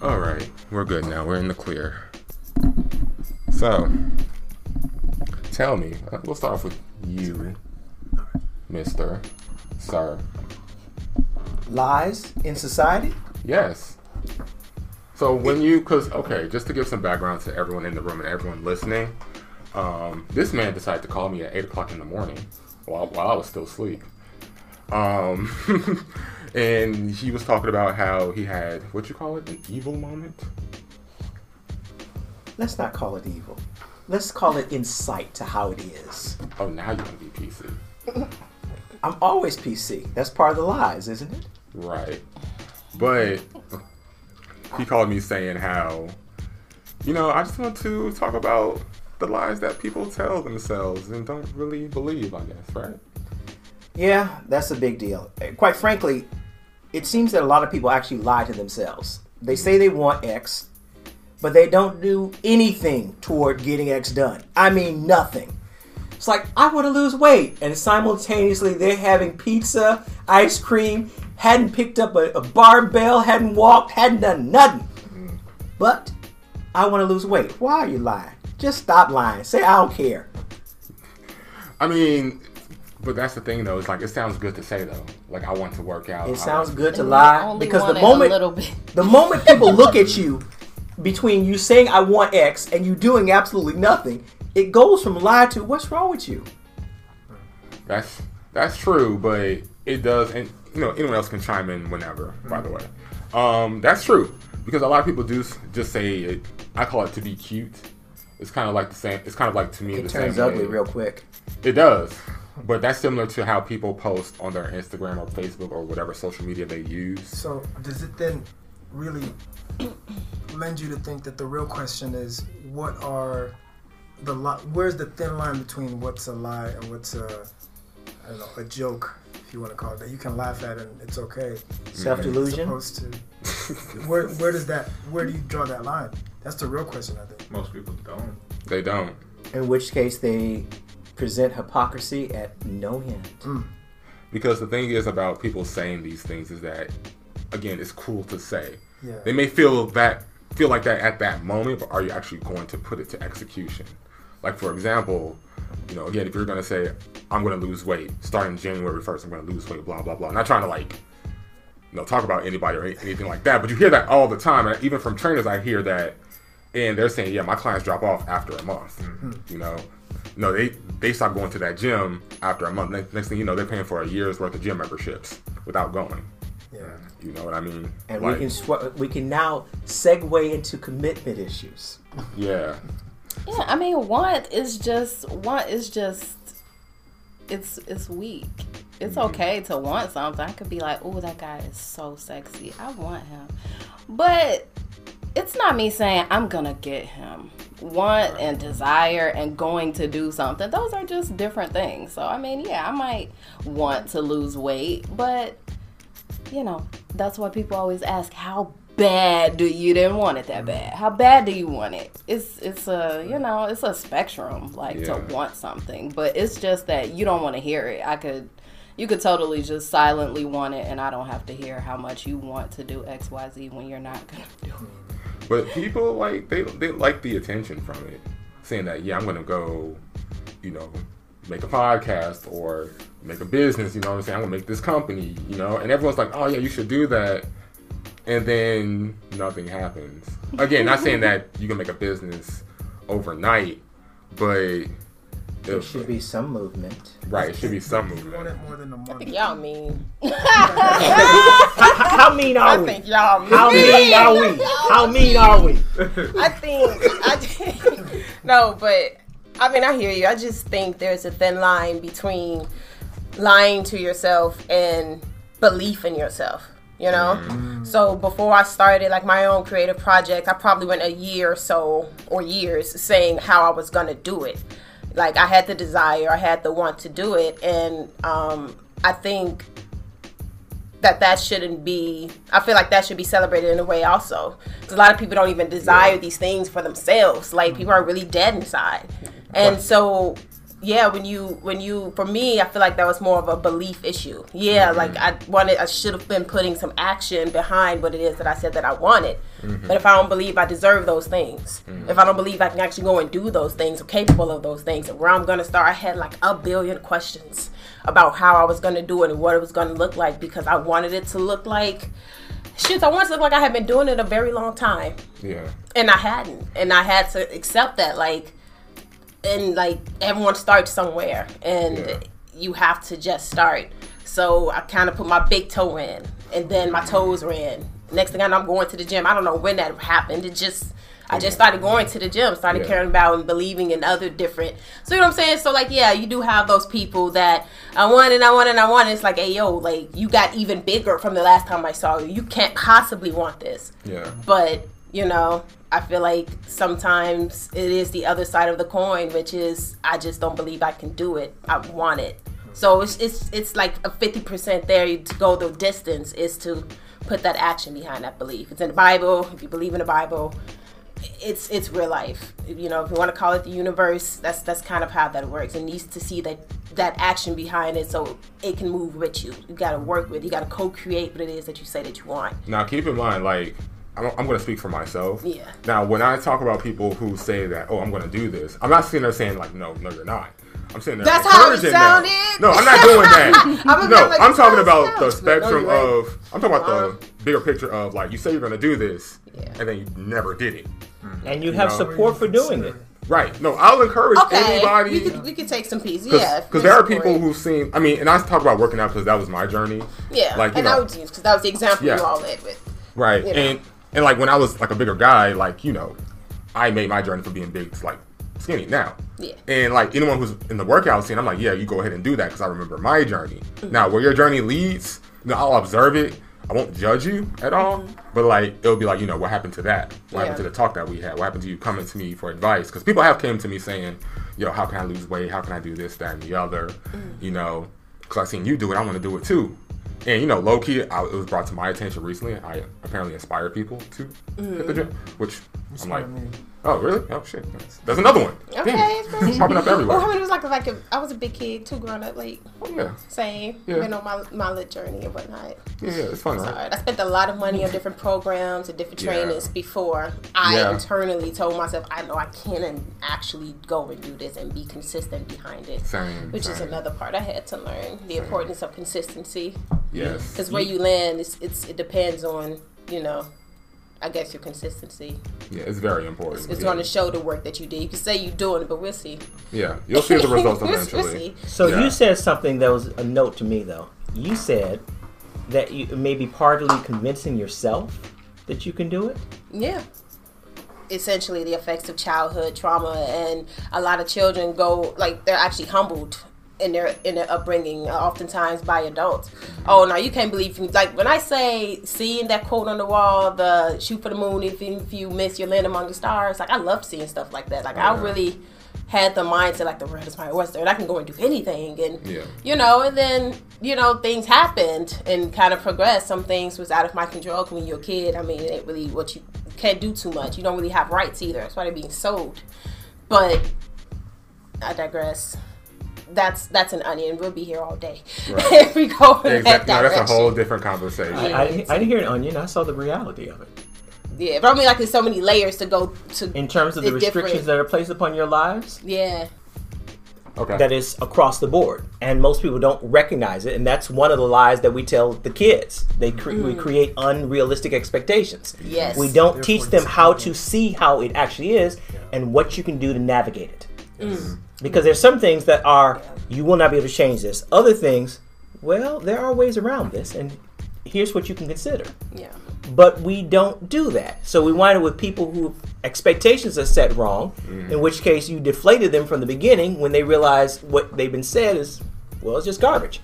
All right, we're good now. We're in the clear. So, tell me. uh, We'll start off with you, Mister, Sir. Lies in society? Yes. So when you, cause okay, just to give some background to everyone in the room and everyone listening, um, this man decided to call me at eight o'clock in the morning while, while I was still asleep. Um, and he was talking about how he had what you call it, an evil moment. Let's not call it evil. Let's call it insight to how it is. Oh, now you want to be PC, I'm always PC. That's part of the lies, isn't it? right? But he called me saying how, you know, I just want to talk about the lies that people tell themselves and don't really believe. I guess, right? Yeah, that's a big deal. Uh, Quite frankly, it seems that a lot of people actually lie to themselves. They say they want X, but they don't do anything toward getting X done. I mean, nothing. It's like, I want to lose weight, and simultaneously they're having pizza, ice cream, hadn't picked up a, a barbell, hadn't walked, hadn't done nothing. But I want to lose weight. Why are you lying? Just stop lying. Say, I don't care. I mean, but that's the thing though. It's like it sounds good to say though. Like I want to work out. I It sounds good to lie because the moment a little bit. the moment people look at you between you saying I want X and you doing absolutely nothing, it goes from lie to what's wrong with you? That's that's true, but it does, and you know anyone else can chime in whenever. By the way, um, that's true because a lot of people do just say it. I call it to be cute. It's kind of like the same. It's kind of like to me It the turns same ugly way. real quick. It does, but that's similar to how people post on their Instagram or Facebook or whatever social media they use. So does it then really lend you to think that the real question is what are the li- where's the thin line between what's a lie and what's a I don't know a joke if you want to call it that you can laugh at and it's okay Self delusion. supposed to where where does that where do you draw that line that's the real question I think Most people don't. They don't. In which case they present hypocrisy at no end. Mm. Because the thing is about people saying these things is that, again, it's cool to say. Yeah. They may feel that feel like that at that moment, but are you actually going to put it to execution? Like for example, you know, again, if you're gonna say, I'm gonna lose weight starting January first, I'm gonna lose weight, blah blah blah. Not trying to like, you know, talk about anybody or anything like that, but you hear that all the time, and even from trainers, I hear that, and they're saying, yeah, my clients drop off after a month. Mm-hmm. You know, no, they they stop going to that gym after a month. Next, next thing you know, they're paying for a year's worth of gym memberships without going. yeah You know what I mean? And Like, we can sw- we can now segue into commitment issues. yeah. Yeah, I mean, want is just want is just it's it's weak. It's mm-hmm. okay to want something. I could be like, oh, that guy is so sexy. I want him, but it's not me saying I'm gonna get him. Want and desire and going to do something. Those are just different things. So I mean, yeah, I might want to lose weight, but you know, that's why people always ask, how bad do you didn't want it that bad? How bad do you want it? It's it's a you know, it's a spectrum like Yeah. to want something, but it's just that you don't want to hear it. I could you could totally just silently want it and I don't have to hear how much you want to do XYZ when you're not to do it. But people like they they like the attention from it, saying that yeah, I'm gonna go, you know, make a podcast or make a business. You know what I'm saying? I'm gonna make this company. You know, and everyone's like, oh yeah, you should do that, and then nothing happens. Again, not saying that you can make a business overnight, but it should be some movement. right. It should be some you want movement. it more than a month Y'all mean. How, how mean are I we? I think y'all mean. How mean are we? How mean are we? I think I think, no, but I mean I hear you. I just think there's a thin line between lying to yourself and belief in yourself. You know, mm-hmm. so before I started like my own creative project, I probably went a year or so or years saying how I was gonna do it. Like I had the desire, I had the want to do it, and um, I think that that shouldn't be i feel like that should be celebrated in a way also. 'Cause a lot of people don't even desire these things for themselves. Like people are really dead inside. And so yeah, when you when you for me, I feel like that was more of a belief issue. Yeah, mm-hmm. like I wanted, I should have been putting some action behind what it is that I said that I wanted. Mm-hmm. But if I don't believe I deserve those things, mm-hmm. if I don't believe I can actually go and do those things, or capable of those things, and where I'm gonna start, I had like a billion questions about how I was gonna do it and what it was gonna look like because I wanted it to look like. Shit, I wanted it to look like I had been doing it a very long time Yeah. and I hadn't, and I had to accept that, like, and like everyone starts somewhere, and Yeah. you have to just start. So I kind of put my big toe in, and then my toes ran. Next thing I know, I'm going to the gym. I don't know when that happened. It just, I just started going to the gym, started Yeah. caring about and believing in other different. So you know what I'm saying? So like, yeah, you do have those people that I want and I want and I want. And It's like, hey yo, like you got even bigger from the last time I saw you. You can't possibly want this Yeah. but you know i feel like sometimes it is the other side of the coin which is i just don't believe i can do it. I want it. So it's it's, it's like a 50% there to go the distance is to put that action behind that belief. It's in the bible. If you believe in the bible it's it's real life. You know if you want to call it the universe that's that's kind of how that works. It needs to see that that action behind it so it can move with you. You got to work with you got to co-create what it is that you say that you want. Now, keep in mind, like, I'm, I'm going to speak for myself. Yeah. Now, when I talk about people who say that, oh, I'm going to do this, I'm not sitting there saying, like, no, no, you're not. I'm sitting there That's how it encouraging them. sounded. No, I'm not doing that. I'm no, like, I'm talking "Oh, about the spectrum No, of, I'm talking about the um, bigger picture of, like, you say you're going to do this, Yeah. and then you never did it. And you have No. support for doing it. Right. No, I'll encourage Okay, anybody. we could we could take some pieces. Yeah, Because there are people who've seen, I mean, and I talk about working out because that was my journey. yeah, like, you and know- I would use because that was the example Yeah. you all led with. Right. You know. And and like when I was like a bigger guy, like, you know, I made my journey from being big to like skinny now. Yeah. And like anyone who's in the workout scene, I'm like, yeah, you go ahead and do that because I remember my journey. Mm-hmm. Now, where your journey leads, you know, I'll observe it. I won't judge you at all, but like it'll be like, you know, what happened to that? What Mm-hmm. Yeah. happened to the talk that we had? What happened to you coming to me for advice? Because people have came to me saying, yo, how can I lose weight? How can I do this, that, and the other? Mm. You know, because I seen you do it, I want to do it too. And you know, low key, I, it was brought to my attention recently. I apparently inspire people to hit the mm-hmm. gym, which I'm like, Inspire me. Oh really? Oh shit, that's, that's another one. Okay, Damn, it's popping up everywhere. Well, I mean, it was like like a, I was a big kid too, growing up, like Oh, yeah, same, Yeah. been on my my lit journey and whatnot. yeah, yeah, it's fun, right? hard. I spent a lot of money on different programs and different Yeah. trainings before I Yeah. internally told myself, I know I can and actually go and do this and be consistent behind it. Same, Which is another part I had to learn the importance of consistency. Yes. Because where you land, it's, it's it depends on you know, I guess your consistency. Yeah, it's very important. It's yeah. going to show the work that you did. You can say you're doing it, but we'll see. Yeah, you'll see the results We'll- we'll eventually. see. So Yeah. you said something that was a note to me, though. You said that you may be partly convincing yourself that you can do it. Yeah. Essentially, the effects of childhood trauma, and a lot of children go like they're actually humbled in their in their upbringing, uh, oftentimes by adults. Oh now you can't believe me. Like when I say seeing that quote on the wall, the shoot for the moon. If, if you miss, you land among the stars. Like I love seeing stuff like that. Like I really had the mindset like the world is my oyster, and I can go and do anything. And Yeah. you know, and then you know things happened and kind of progressed. Some things was out of my control When you're a kid, I mean, it ain't really what you can't do too much. You don't really have rights either. That's why they're being sold. But I digress. That's that's an onion. We'll be here all day Right. if we go in that Exactly. No, that's a whole different conversation. I, I, I didn't hear an onion. I saw the reality of it. yeah, but I mean, like there's so many layers to go to. In terms of the It's different. restrictions that are placed upon your lives, yeah, Okay. that is across the board. And most people don't recognize it. And that's one of the lies that we tell the kids. They cre- We mm. create unrealistic expectations. yes, We don't Therefore teach them how to see how it actually is and what you can do to navigate it. Mm. Because there's some things that are, you will not be able to change this. Other things, well, there are ways around this, and here's what you can consider. Yeah, But we don't do that. So we wind up with people who expectations are set wrong, mm-hmm. in which case you deflated them from the beginning when they realize what they've been said is, well, it's just garbage.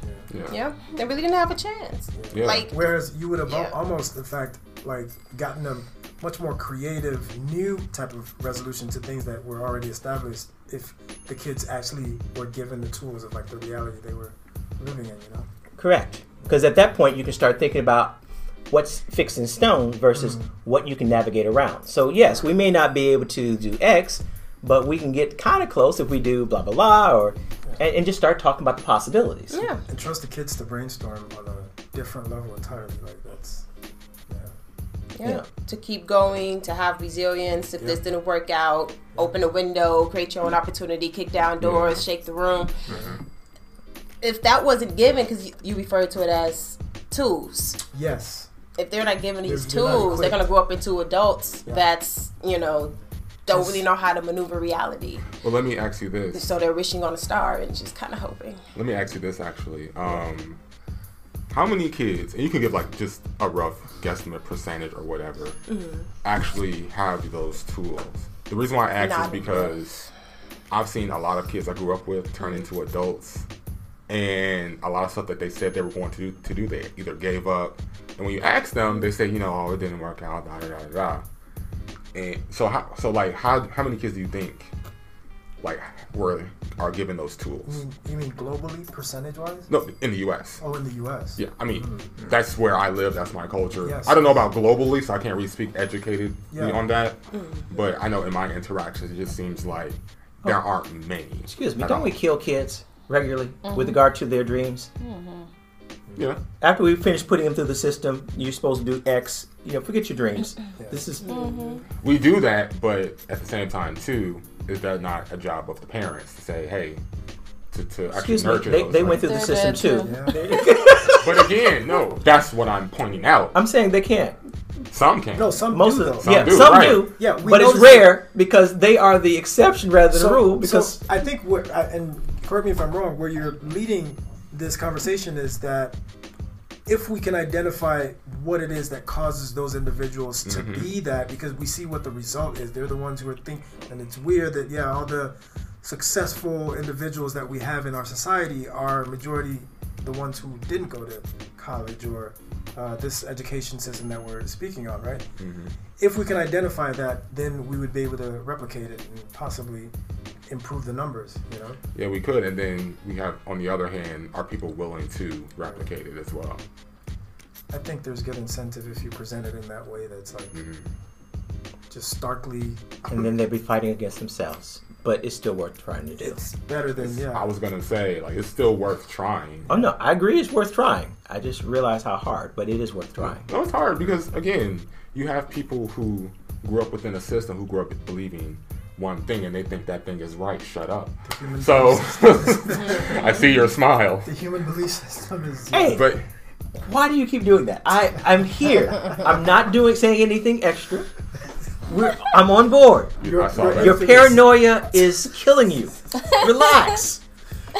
yeah, they really didn't have a chance. Yeah. Like Whereas you would have Yeah. almost, in fact, like gotten a much more creative, new type of resolution to things that were already established if the kids actually were given the tools of like the reality they were living in. You know. Correct. Because at that point, you can start thinking about what's fixed in stone versus mm-hmm. what you can navigate around. So, yes, we may not be able to do X, but we can get kind of close if we do blah blah blah, or and, and just start talking about the possibilities. Yeah. And trust the kids to brainstorm on a different level entirely. Like that's yeah. Yeah. Yeah. To keep going, to have resilience. If this didn't work out, open a window, create your own opportunity, kick down doors, shake the room. If that wasn't given, because you, you refer to it as tools, Yes. if they're not given these They're- they're tools, they're going to grow up into adults Yeah. that's, you know, don't really know how to maneuver reality. Well, let me ask you this. So they're wishing on a star and just kind of hoping. Let me ask you this actually. Um, how many kids, and you can give like just a rough guesstimate percentage or whatever, mm-hmm. actually have those tools? The reason why I ask Not is because I've seen a lot of kids I grew up with turn into adults, and a lot of stuff that they said they were going to do, to do they either gave up, and when you ask them, they say, you know, oh, it didn't work out, da da da da. And so, how, so like, how how many kids do you think, like, were are given those tools? You mean, you mean globally, percentage wise? No, in the U.S. Oh, in the U.S. Yeah, I mean, mm-hmm. that's where I live. That's my culture. Yes. I don't know about globally, so I can't really speak educated Yeah. on that. Mm-hmm. But I know in my interactions, it just seems like oh. there aren't many. Excuse me, don't all. we kill kids regularly mm-hmm. with regard to their dreams? Yeah. After we finish putting them through the system, you're supposed to do X. You know, forget your dreams. This is We do that, but at the same time, too, is that not a job of the parents to say, hey, to, to actually excuse me. nurture They, those they went through the They're system too. too. Yeah. But again, no, that's what I'm pointing out. I'm saying they can't. Some can. No, some Most do of them, Some yeah, do, some right. do. Yeah, we but it's noticed rare because they are the exception rather than the rule. Because so I think what I, and correct me if I'm wrong, where you're leading this conversation is that if we can identify what it is that causes those individuals to be that, because we see what the result is, they're the ones who are thinking, and it's weird that yeah, all the successful individuals that we have in our society are majority the ones who didn't go to college or uh, this education system that we're speaking on, right? If we can identify that, then we would be able to replicate it and possibly improve the numbers. You know, Yeah, we could. And then we have, on the other hand, are people willing to replicate it as well? I think there's good incentive if you present it in that way. That's like Mm-hmm. just starkly. and then they'd be fighting against themselves. But it's still worth trying to do. It's better than yeah. I was going to say, like, it's still worth trying. Oh no, I agree. It's worth trying. I just realize how hard, but it is worth trying. No, it's hard because again, you have people who grew up within a system who grew up believing one thing and they think that thing is right. Shut up. So I see your smile, the human belief system is. Hey, but why do you keep doing that? I I'm here. I'm not doing saying anything extra. We're, I'm on board. I saw that. Your paranoia is killing you. Relax.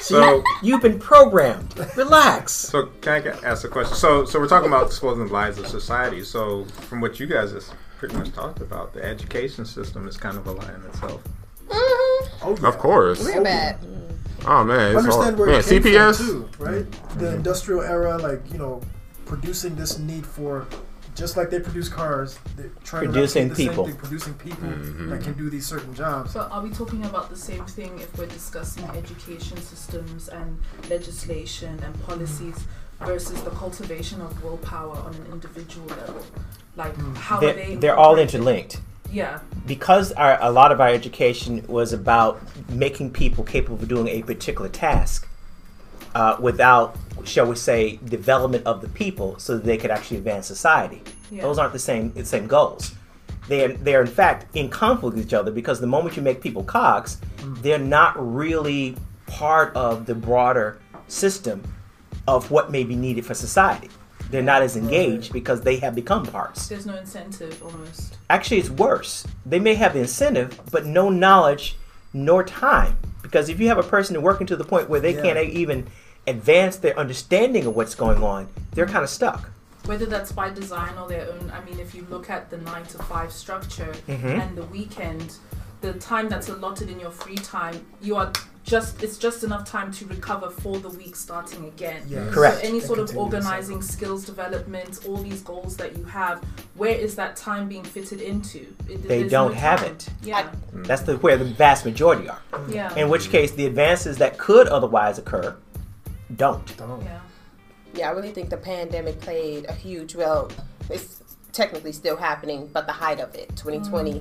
So, You've been programmed. Relax. so can I ask a question? So, so we're talking about disposing the lives of society. So, from what you guys have pretty much talked about, the education system is kind of a lie in itself. Oh, yeah. of course. We're bad. Mm. Oh man, it's Understand hard. where Man, it came CPS. from too, right? The mm-hmm. industrial era, like you know, producing this need for. Just like they produce cars, they're trying Producing to the people. Same thing, producing people Mm-hmm. that can do these certain jobs. But are we talking about the same thing if we're discussing education systems and legislation and policies mm-hmm. versus the cultivation of willpower on an individual level? Like how They're, they? they're all interlinked. Yeah. because our, a lot of our education was about making people capable of doing a particular task uh, without, shall we say, development of the people so that they could actually advance society. Yeah. Those aren't the same the same goals. They are, they are in fact in conflict with each other because the moment you make people cogs, they're not really part of the broader system of what may be needed for society. They're not as engaged because they have become parts. There's no incentive almost. Actually, it's worse. They may have the incentive, but no knowledge nor time. Because if you have a person working to the point where they Yeah. can't even advance their understanding of what's going on, they're kind of stuck. Whether that's by design or their own. I mean, if you look at the nine to five structure mm-hmm. and the weekend, the time that's allotted in your free time, you are just it's just enough time to recover for the week starting again. Yeah. Correct. So any sort of organizing, skills development, all these goals that you have, where is that time being fitted into? It- They don't no have it. Yeah, mm. That's the where the vast majority are. yeah, In which case, the advances that could otherwise occur don't. Don't. yeah. Yeah, I really think the pandemic played a huge role. It's technically still happening, but the height of it, 2020,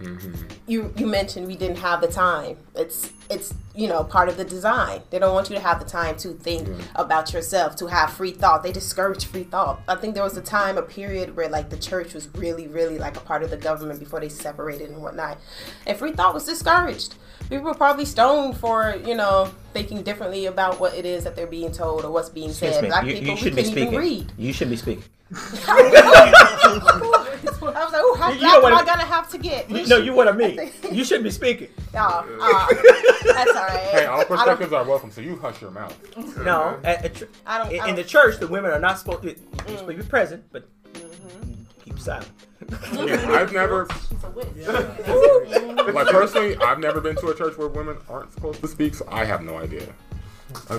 Mm-hmm. you you mentioned we didn't have the time. It's it's you know part of the design. They don't want you to have the time to think about yourself, to have free thought. They discourage free thought. I think there was a time, a period where like the church was really, really like a part of the government before they separated and whatnot, and free thought was discouraged. People were probably stoned for you know thinking differently about what it is that they're being told or what's being Excuse said. me. Black You, people you we should be couldn't even read. You should be speaking. I was like, oh, how You black know what am I I- gonna have to get? You, No, you what I mean. You shouldn't be speaking. Oh, oh, that's all right. Hey, all perspectives are welcome, so you hush your mouth. No, at, at I don't- in, in don't- the church, the women are not supposed to. You're supposed to be present, but Mm-hmm. keep silent. I've never, She's a witch. like personally, I've never been to a church where women aren't supposed to speak, so I have no idea.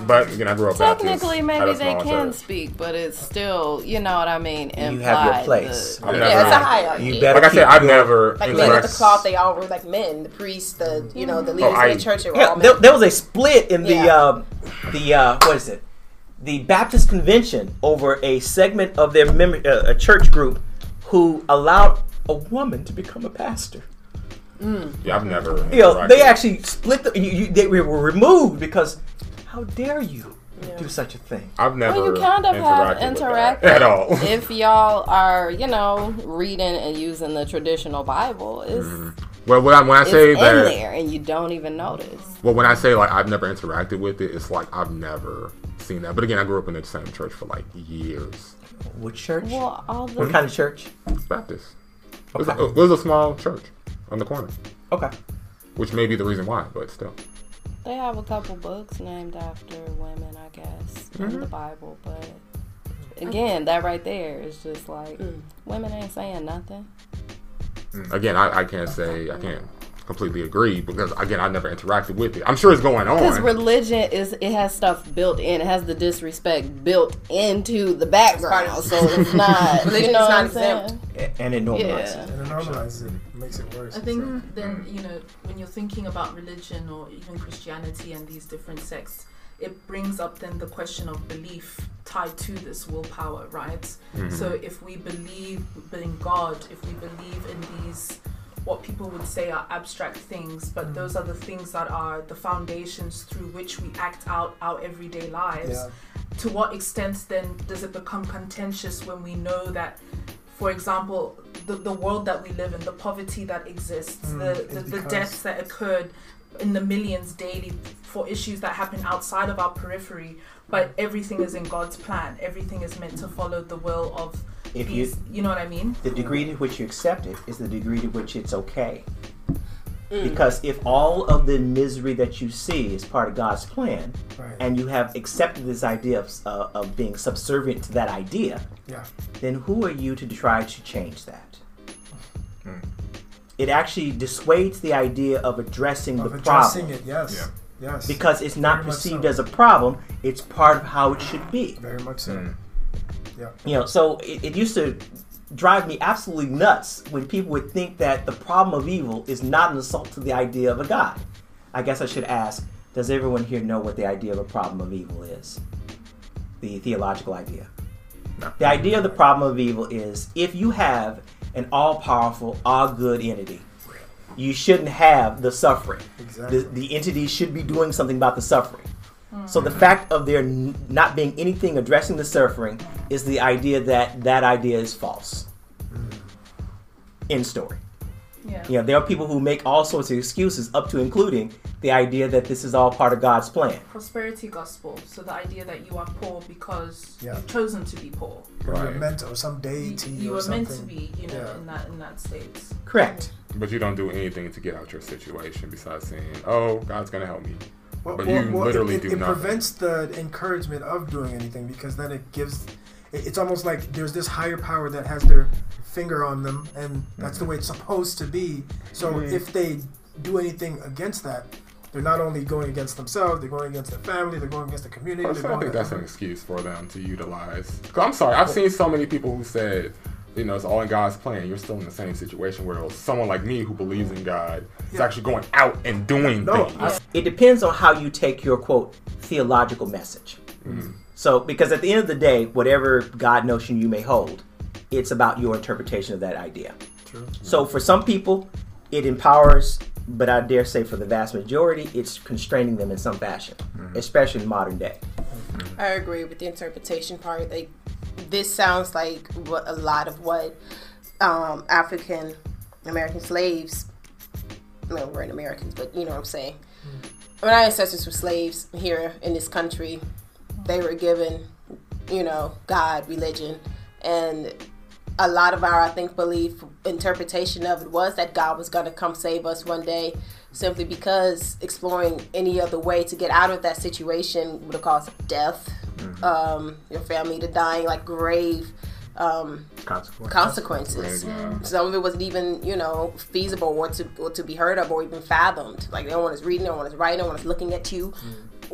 But again, I grew up Technically, at maybe they can church. speak, but it's still, you know what I mean. You have your place. the- I've Yeah, it's a hierarchy. You better. Like I said, I've never Like men at the cloth, they all were like men. The priests, the you know, the leaders I- of the church were Yeah, all there, men. there was a split in the Yeah. uh, the uh, what is it? The Baptist convention over a segment of their mem- uh, a church group who allowed a woman to become a pastor. Yeah, I've never. You know, interacted. they actually split the. You, you, they were removed because how dare you do such a thing? I've never. Well, you kind of have interacted with interacted that at all. if y'all are, you know, reading and using the traditional Bible. It's, mm-hmm. well, when I, when I it's say in that, there, and you don't even notice. well, when I say like I've never interacted with it, it's like I've never seen that. But again, I grew up in the same church for like years. What church? Well, all what kind of church? Baptist. It was, a, it was a small church on the corner, Okay. which may be the reason why, but still. They have a couple books named after women, I guess, in the mm-hmm. Bible. But again, that right there is just like mm. women ain't saying nothing. Mm, again, I, I can't say I can't completely agree because again, I never interacted with it. I'm sure it's going on. Because religion is it has stuff built in. It has the disrespect built into the background, so it's not. Religion you know is not I'm exempt. And it normalizes. Yeah. it. And it normalizes it, makes it worse. I think then you know when you're thinking about religion or even Christianity and these different sects, it brings up then the question of belief tied to this willpower, right? Mm-hmm. So if we believe in God, if we believe in these what people would say are abstract things, but those are the things that are the foundations through which we act out our everyday lives. Yeah. To what extent then does it become contentious when we know that for example, the, the world that we live in, the poverty that exists, Mm, the, the, the deaths that occurred in the millions daily for issues that happen outside of our periphery, but everything is in God's plan. Everything is meant to follow the will of If you- You, know what I mean? The degree to which you accept it is the degree to which it's okay. Mm. Because if all of the misery that you see is part of God's plan, Right. and you have accepted this idea of, uh, of being subservient to that idea, yeah. then who are you to try to change that? It actually dissuades the idea of addressing Of the addressing problem it, yes. Yes. because it's not Very perceived so. as a problem; it's part of how it should be. Very much so. Yeah. You know, so it, it used to drive me absolutely nuts when people would think that the problem of evil is not an assault to the idea of a God. I guess I should ask Does everyone here know what the idea of a problem of evil is? The theological idea. No. The idea of the problem of evil is if you have an all powerful, all good entity, you shouldn't have the suffering. Exactly. The, the entity should be doing something about the suffering. So the fact of there n- not being anything addressing the suffering is the idea that that idea is false. End story. Yeah. You know, there are people who make all sorts of excuses, up to including the idea that this is all part of God's plan. Prosperity gospel. So the idea that you are poor because Yeah. you've chosen to be poor. Or you're meant to, or some You, deity you or were something. meant to be, you know, Yeah. in that in that state. Correct. But you don't do anything to get out your situation besides saying, "Oh, God's gonna help me." Well, But well, you well, literally it, do it, it nothing. prevents the encouragement of doing anything because then it gives. it- It's almost like there's this higher power that has their finger on them, and that's Mm-hmm. the way it's supposed to be. So if they do anything against that, they're not only going against themselves, they're going against their family, they're going against the community. I They're think going that's an excuse for them to utilize. 'Cause I'm sorry, I've seen so many people who said, you know, it's all in God's plan. You're still in the same situation where someone like me who believes in God is Yeah. actually going out and doing No, things. I- It depends on how you take your quote theological message. Mm-hmm. So, because at the end of the day, whatever God notion you may hold, it's about your interpretation of that idea. True. So, for some people, it empowers, but I dare say for the vast majority, it's constraining them in some fashion, mm-hmm. especially in modern day. I agree with the interpretation part. Like this sounds like what a lot of what um, African American slaves. No, we're in Americans, but you know what I'm saying. When our ancestors were slaves here in this country, they were given, you know, God, religion, and a lot of our, I think, belief interpretation of it was that God was going to come save us one day, simply because exploring any other way to get out of that situation would have caused death, um, your family to dying, like grave um, Consequence. consequences. Some of it wasn't even, you know, feasible or to or to be heard of or even fathomed. Like no one is reading, no one is writing, no one is looking at you.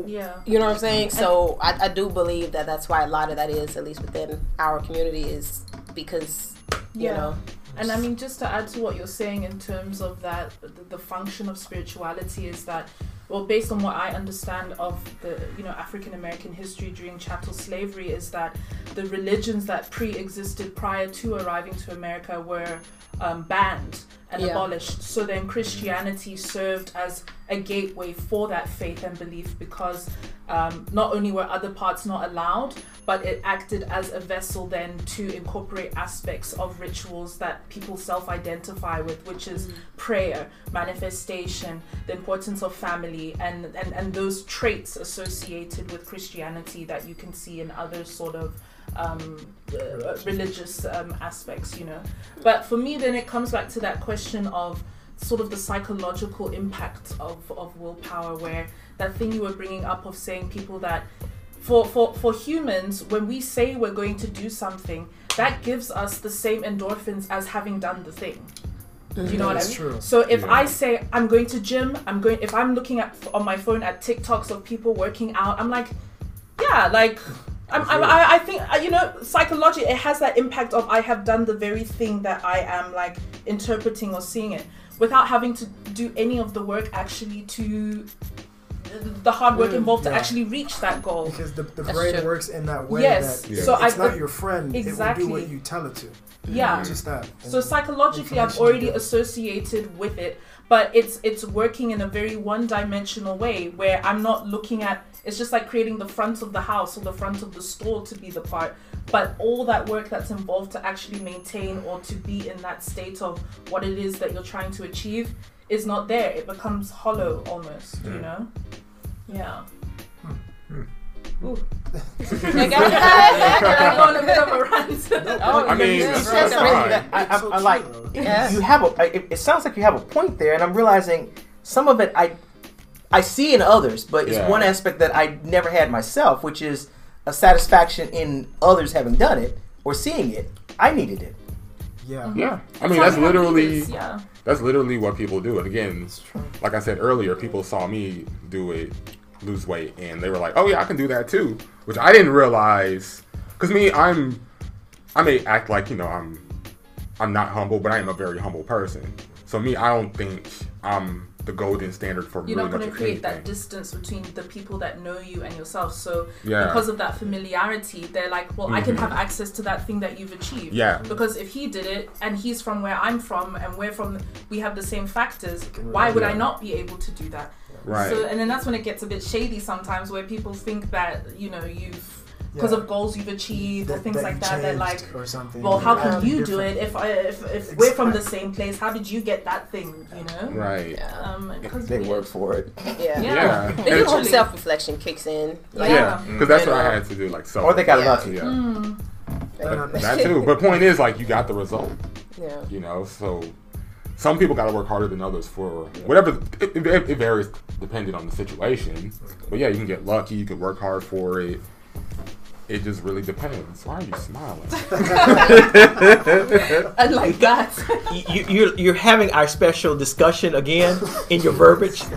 Yeah. You know what I'm saying? So I, I do believe that that's why a lot of that is, at least within our community, is because you know. And I mean, just to add to what you're saying in terms of that, the, the function of spirituality is that, well, based on what I understand of the, you know, African American history during chattel slavery, is that the religions that pre-existed prior to arriving to America were um, banned and Yeah. abolished. So then Christianity served as a gateway for that faith and belief because um, not only were other parts not allowed, but it acted as a vessel then to incorporate aspects of rituals that people self identify with, which is prayer, manifestation, the importance of family, and, and, and those traits associated with Christianity that you can see in other sort of um, uh, religious um, aspects, you know. But for me, then it comes back to that question of sort of the psychological impact of, of willpower, where that thing you were bringing up of saying people that for, for, for humans, when we say we're going to do something, that gives us the same endorphins as having done the thing. Do you know what I mean? true. So if Yeah. I say I'm going to gym, I'm going. If I'm looking at on my phone at TikToks of people working out, I'm like, yeah, like. I'm, I'm, I, I think uh, you know psychologically it has that impact of I have done the very thing that I am like interpreting or seeing it without having to do any of the work actually to the hard work involved to actually reach that goal. Because the, the brain true. works in that way Yes. that Yeah. So it's I not your friend. It will Exactly. do what you tell it to. Yeah. Just that. So psychologically, I've already you associated with it, but it's it's working in a very one-dimensional way where I'm not looking at. It's just like creating the front of the house or the front of the store to be the part, but all that work that's involved to actually maintain or to be in that state of what it is that you're trying to achieve is not there. It becomes hollow almost. You mm. know? Yeah. Ooh. I go on a bit of a rant. Oh, I mean, you that's said I, I, so I like true, you have a. It, it sounds like you have a point there, and I'm realizing some of it I I see in others, but it's Yeah. one aspect that I never had myself, which is a satisfaction in others having done it or seeing it. I needed it. Yeah. Mm-hmm. Yeah, I mean how that's literally yeah. that's literally what people do. And again, like I said earlier, people saw me do it, lose weight, and they were like, "Oh yeah, I can do that too," which I didn't realize. Cause me, I'm I may act like you know I'm I'm not humble, but I am a very humble person. So me, I don't think I'm the golden standard for You're really not going to create that distance between the people that know you and yourself. So Yeah. because of that familiarity, they're like, well, I can mm-hmm. have access to that thing that you've achieved. Yeah. Because if he did it and he's from where I'm from and we're from, we have the same factors. Why would I not be able to do that? Right. So and then that's when it gets a bit shady sometimes, where people think that you know you've because Yeah. of goals you've achieved or things that like you that. They're like, or something. well, how can you do it if I if, if we're from the same place? How did you get that thing? You know. right. Um, because They we- work for it, Yeah. Yeah. Yeah. But And- you hope self reflection kicks in. Like, yeah, because that's what I had to do, like so or they got Yeah. lucky. Yeah, Mm. But, that too. But point is, like, you got the result. Yeah. you know so some people got to work harder than others for whatever it, it, it varies depending on the situation but yeah you can get lucky you can work hard for it it just really depends why are you smiling And like that. you, you, you're you're having our special discussion again in your verbiage.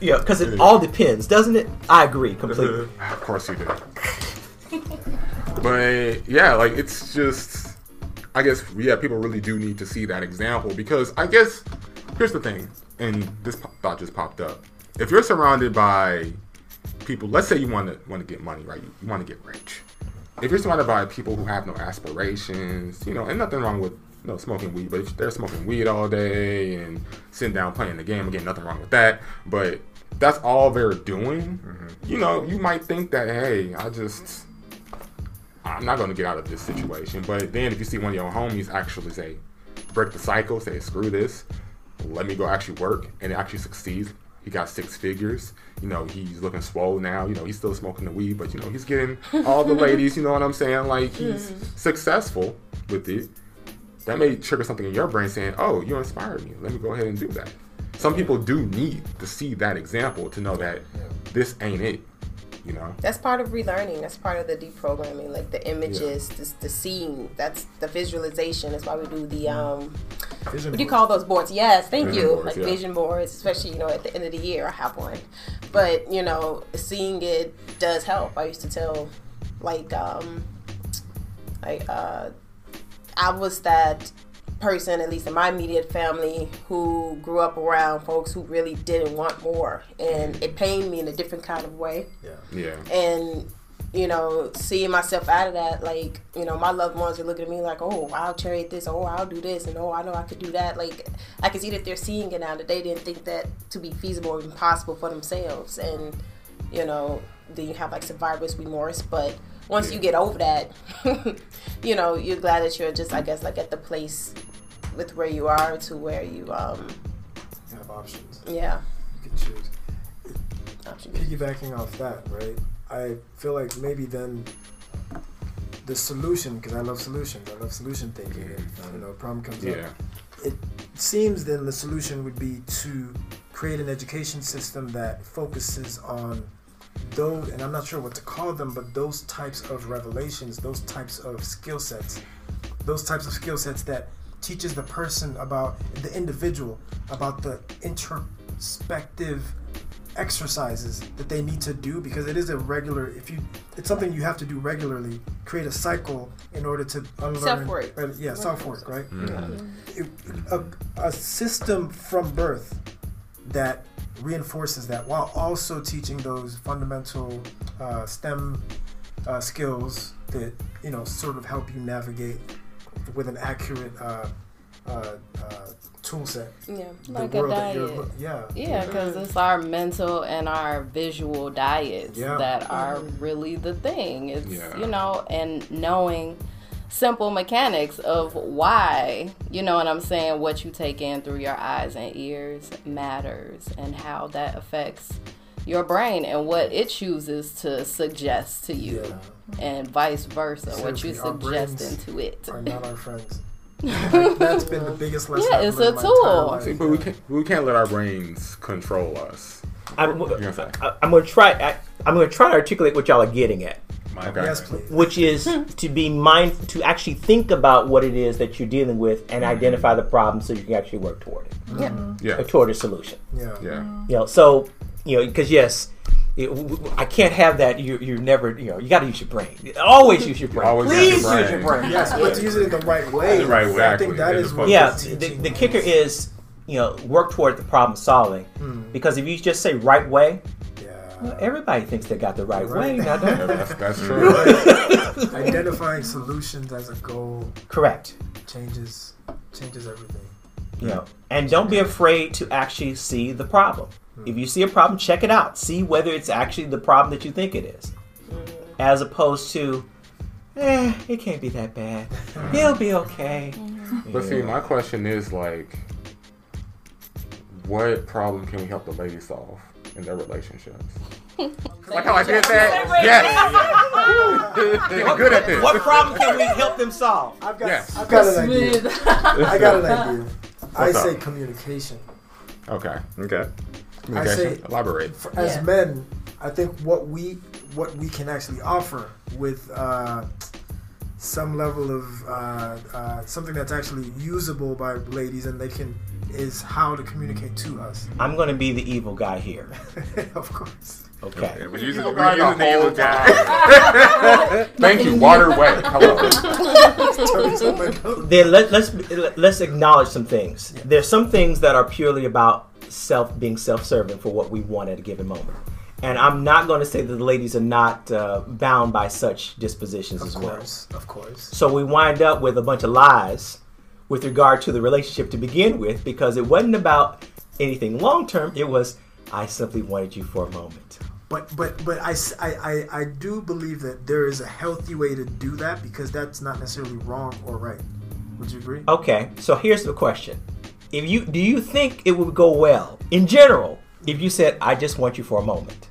Yeah, because it all depends, doesn't it? I agree completely. of course you do but yeah like it's just i guess yeah people really do need to see that example because i guess here's the thing and this thought just popped up if you're surrounded by people let's say you want to want to get money right you, want to get rich if you're surrounded by people who have no aspirations you know and nothing wrong with you know, smoking weed. But if they're smoking weed all day and sitting down playing the game, again, nothing wrong with that. But that's all they're doing. Mm-hmm. You know, you might think that, hey, I just, I'm not going to get out of this situation. But then if you see one of your homies actually say, break the cycle, say, screw this, let me go actually work, and it actually succeeds. He got six figures. You know, he's looking swole now. You know, he's still smoking the weed, but you know, he's getting all the ladies. You know what I'm saying? Like he's mm-hmm. successful with it. That may trigger something in your brain saying, "Oh, you inspired me. Let me go ahead and do that." Some people do need to see that example to know that this ain't it. You know? That's part of relearning. That's part of the deprogramming, like the images, the, the seeing. That's the visualization. That's why we do the um. Vision What do you call those boards? Yes, thank Vision you. boards, like yeah. vision boards, especially you know at the end of the year, I have one. But you know, seeing it does help. I used to tell, like, um, like uh, I was that person, at least in my immediate family, who grew up around folks who really didn't want more, and it pained me in a different kind of way. Yeah. Yeah. and you know seeing myself out of that like you know my loved ones are looking at me like oh i'll trade this. Oh i'll do this. And oh i know i could do that. Like i can see that they're seeing it now that they didn't think that to be feasible or even possible for themselves. And you know then you have like survivor's remorse. But once you get over that you know you're glad that you're just i guess like at the place with where you are to where you um You have options. yeah You can choose. options. Piggybacking off that, right? I feel like maybe then the solution, because I love solutions, I love solution thinking. If, you know, a problem comes up, Yeah. it seems then the solution would be to create an education system that focuses on those and I'm not sure what to call them, but those types of revelations, those types of skill sets, those types of skill sets that teaches the person about the individual about the introspective exercises that they need to do because it is a regular if you it's something you have to do regularly create a cycle in order to unlearn Self-work. uh, yeah self-work right Mm-hmm. it, a, a system from birth that reinforces that while also teaching those fundamental uh, STEM uh, skills that you know sort of help you navigate with an accurate uh, uh, uh, tool set. yeah the Like a world that you're diet. yeah Yeah, because it's our mental and our visual diets Yeah. that are really the thing. It's, Yeah. you know, and knowing simple mechanics of why, you know what I'm saying, what you take in through your eyes and ears matters and how that affects your brain and what it chooses to suggest to you Yeah. and vice versa, what you Seriously, our suggest into it. are not our friends. Like, that's been the biggest lesson. Yeah, I've it's a my tool. See, but we can't we can't let our brains control us. I'm, You're gonna say. I- I'm going to try. I, I'm going to try to articulate what y'all are getting at, Okay. Yes, please. which is to be mindful, to actually think about what it is that you're dealing with, and mm-hmm. identify the problem so you can actually work toward it, Yeah. Yeah. or toward a solution. Yeah. Yeah. You know, so you know, because yes, it, w- w- I can't have that. You you never you know you got to use your brain. Always use your brain. Always use Please your use your brain. brain. Yes, but to use it in the right way. The right way. I think that Exactly. what Yeah, the, the kicker is you know work toward the problem solving hmm. because if you just say right way, Yeah. everybody thinks they got the right, Right. way. Now, Yeah, don't- that's, that's true. Identifying solutions as a goal Correct. changes changes everything. You know, and don't be afraid to actually see the problem. If you see a problem, check it out. See whether it's actually the problem that you think it is, as opposed to, eh, it can't be that bad. He'll be okay. But see, my question is like, what problem can we help the ladies solve in their relationships? like how I did that? Yes. Getting good at this. What problem can we help them solve? I've got Yes. I've got an idea. Smooth. I got an idea. I What's say communication. Okay. Okay. Communication. say- Elaborate. For, as Yeah. men, I think what we what we can actually offer with uh, some level of uh, uh, something that's actually usable by ladies and they can is how to communicate to us. I'm going to be the evil guy here. of course. Okay. Yeah, we're using, we're guy the using the evil whole guy. Thank you. Water way. Hello. then let, let's let's acknowledge some things. There's some things that are purely about self being self-serving for what we want at a given moment, and I'm not going to say that the ladies are not uh, bound by such dispositions Of as well. Of course. So we wind up with a bunch of lies with regard to the relationship to begin with because it wasn't about anything long term. It was, I simply wanted you for a moment. But but but I, I, I do believe that there is a healthy way to do that because that's not necessarily wrong or right. Would you agree? Okay, so here's the question: If you do you think it would go well in general if you said, "I just want you for a moment"?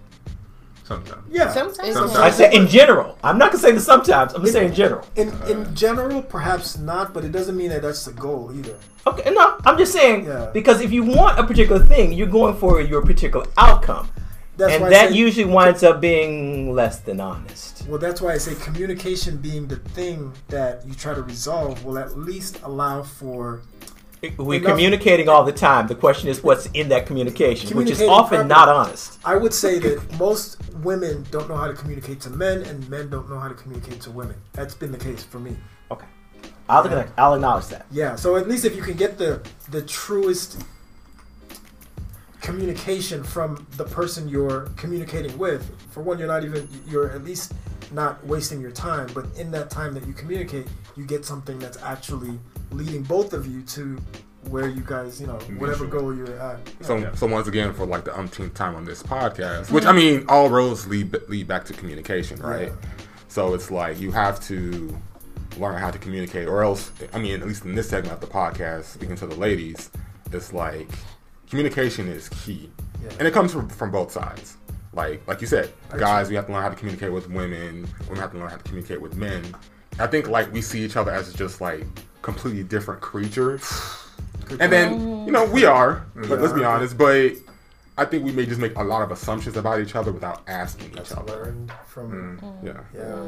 Sometimes. Yeah. Sometimes. Sometimes. I said in general. I'm not gonna say the sometimes. I'm gonna say in general. In in general, perhaps not, but it doesn't mean that that's the goal either. Okay, no, I'm just saying Yeah. because if you want a particular thing, you're going for your particular outcome, That's and why that say- usually winds up being less than honest. Well, that's why I say communication being the thing that you try to resolve will at least allow for We're communicating all the time. The question is, what's in that communication, which is often properly. not honest. I would say that most women don't know how to communicate to men, and men don't know how to communicate to women. That's been the case for me. Okay, I'll, acknowledge- I'll acknowledge that. Yeah. So at least if you can get the the truest communication from the person you're communicating with, for one, you're not even you're at least not wasting your time. But in that time that you communicate, you get something that's actually leading both of you to where you guys, you know, whatever Mutual. goal you're at. So, Yeah. so once again, for like the umpteenth time on this podcast, which I mean, all roads lead lead back to communication, right? Yeah. So it's like you have to learn how to communicate, or else, I mean, at least in this segment of the podcast, speaking to the ladies, it's like communication is key, Yeah. and it comes from, from both sides. Like like you said, Right. guys, we have to learn how to communicate with women. Women have to learn how to communicate with men. I think like we see each other as just like completely different creatures. And then, you know, we are. But let's be honest. But I think we may just make a lot of assumptions about each other without asking each That's other. learned from Yeah. Yeah.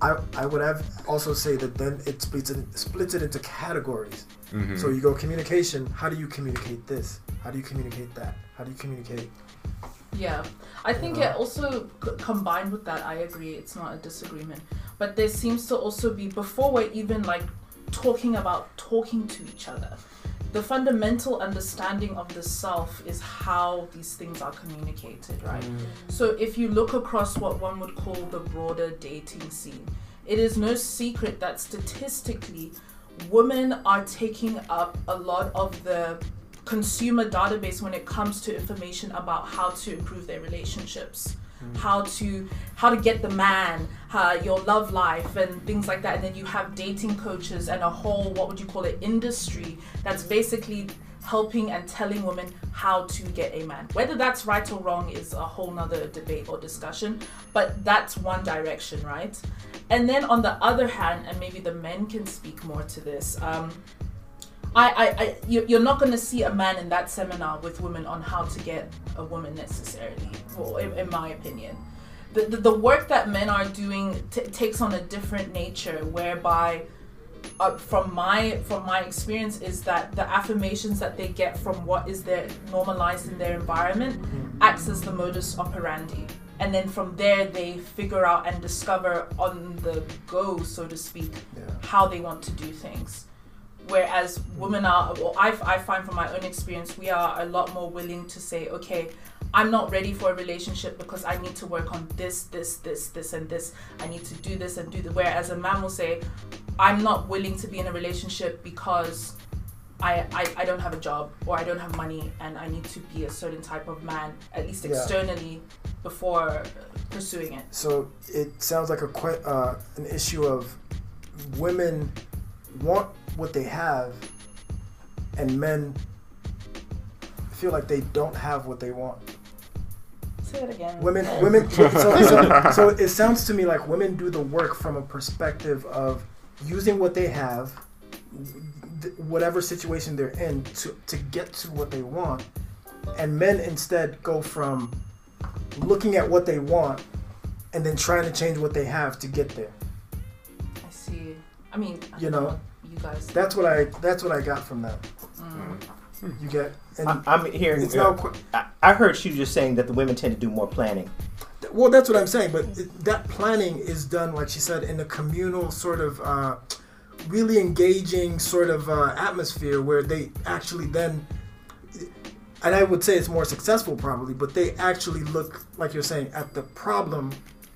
I, I would have also say that then it splits it, splits it into categories. Mhm. So you go communication. How do you communicate this? How do you communicate that? How do you communicate? Yeah, I think it also c- combined with that. I agree, it's not a disagreement, but there seems to also be before we're even like talking about talking to each other. The fundamental understanding of the self is how these things are communicated, right? Mm. So if you look across what one would call the broader dating scene, it is no secret that statistically, women are taking up a lot of the consumer database when it comes to information about how to improve their relationships how to how to get the man uh, your love life and things like that. And then you have dating coaches and a whole what would you call it industry that's basically helping and telling women how to get a man. Whether that's right or wrong is a whole nother debate or discussion but that's one direction right? And then on the other hand and maybe the men can speak more to this um, I, I, I you- you're not going to see a man in that seminar with women on how to get a woman necessarily, well, in, in my opinion. The, the, the work that men are doing t- takes on a different nature, whereby, uh, from my from my experience, is that the affirmations that they get from what is their normalized in their environment acts as the modus operandi, and then from there they figure out and discover on the go, so to speak, Yeah. how they want to do things whereas women are well I, I find from my own experience we are a lot more willing to say okay i'm not ready for a relationship because i need to work on this this this this and this i need to do this and do that whereas a man will say i'm not willing to be in a relationship because I, I, I don't have a job or I don't have money and I need to be a certain type of man, at least Yeah. externally, before pursuing it. So it sounds like a que- uh, an issue of women want what they have, and men feel like they don't have what they want. Say it again. Women, women. So, so, so it sounds to me like women do the work from a perspective of using what they have, whatever situation they're in, to to get to what they want, and men instead go from looking at what they want and then trying to change what they have to get there. I see. I mean, You don't know, you guys. That's what I. That's what I got from that. Mm. You get, and I, I'm hearing. it's now. qu- I, I heard you just saying that the women tend to do more planning. Well, that's what I'm saying. But it, that planning is done, like she said, in a communal sort of, uh, really engaging sort of uh, atmosphere where they actually then, and I would say it's more successful probably, but they actually look like you're saying at the problem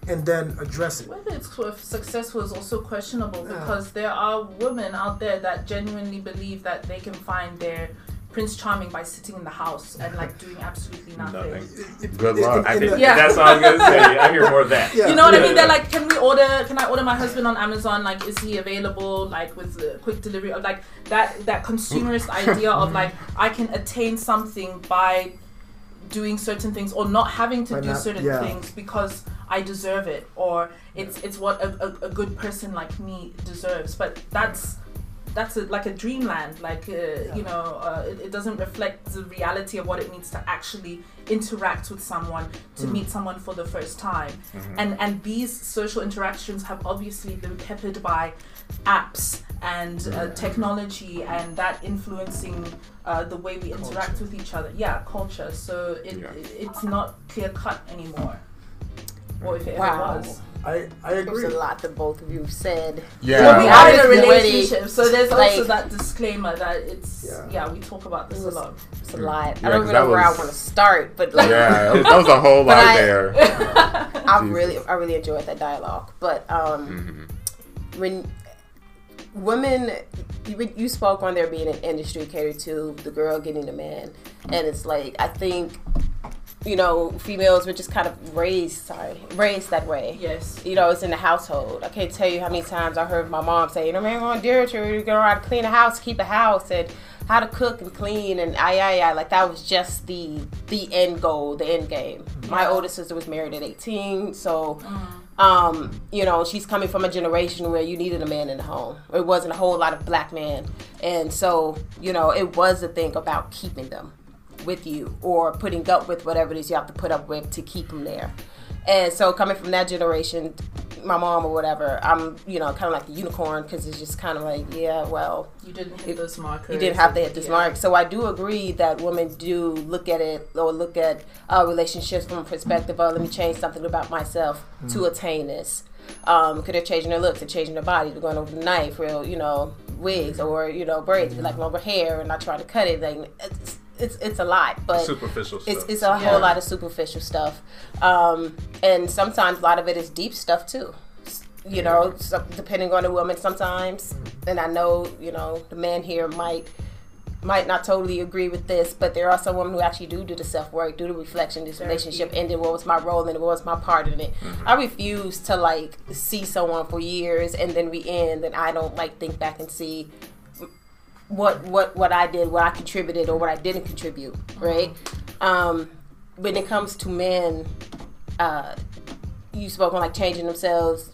and then address it. Whether it's sort of successful is also questionable because there are women out there that genuinely believe that they can find their Prince Charming by sitting in the house and like doing absolutely nothing. Nothing. Good luck. I think Yeah. that's all I was gonna say. I hear more of that. Yeah. You know what I Yeah, mean? They're like, can we order? Can I order my husband on Amazon? Like, is he available? Like with uh, quick delivery? Or like that that consumerist idea of like I can attain something by doing certain things or not having to By do not- certain yeah. things because I deserve it or it's it's what a, a, a good person like me deserves. But that's that's a, like a dreamland. Like uh, you know, uh, it, it doesn't reflect the reality of what it means to actually interact with someone, to meet someone for the first time. And and these social interactions have obviously been peppered by apps and uh, technology and that influencing uh, the way we interact with each other. Yeah, culture. So it, Yeah. it it's not clear cut anymore. Or if it Wow. ever was. I, I There's agree. a lot that both of you said. Yeah. Well, we Yeah. are in a Already, relationship, so there's also that disclaimer that it's Yeah. yeah, we talk about this a lot. It's a lot. Yeah, I don't even know that where I want to start, but like, yeah, that was a whole lot I- there. I really, I really enjoyed that dialogue. But um, Mhm. when women, you, you spoke on there being an industry catered to the girl getting the man, and it's like I think, you know, females were just kind of raised, sorry, raised that way. Yes. You know, it's in the household. I can't tell you how many times I heard my mom say, "You know, man, going dear you, you know how to clean a house, keep a house, and how to cook and clean, and I, I, I." Like that was just the the end goal, the end game. My oldest sister was married at eighteen, so mm. Um, you know, she's coming from a generation where you needed a man in the home. It wasn't a whole lot of black men. And so, you know, it was a thing about keeping them with you or putting up with whatever it is you have to put up with to keep them there. And so, coming from that generation, my mom or whatever, I'm, you know, kind of like the unicorn because it's just kind of like, yeah, well, You didn't hit those markers. you didn't have to hit this yeah. mark. So I do agree that women do look at it or look at uh, relationships from a perspective of let me change something about myself to attain this. Um, could they're changing their looks, they're changing their body, they're going over the knife, real, you know, wigs or you know braids, be like longer hair, and not trying to cut it. Like it's it's, it's a lot, but Superficial stuff. it's, it's a Yeah. whole lot of superficial stuff. Um, and sometimes a lot of it is deep stuff too. You know so depending on the woman sometimes. And i know you know the man here might might not totally agree with this but there are some women who actually do do the self-work do the reflection this relationship ended what was my role and it? What was my part in it? I refuse to like see someone for years and then we end and i don't like think back and see what what what I did, what I contributed, or what I didn't contribute, right? Um, when it comes to men, uh, you spoke on like changing themselves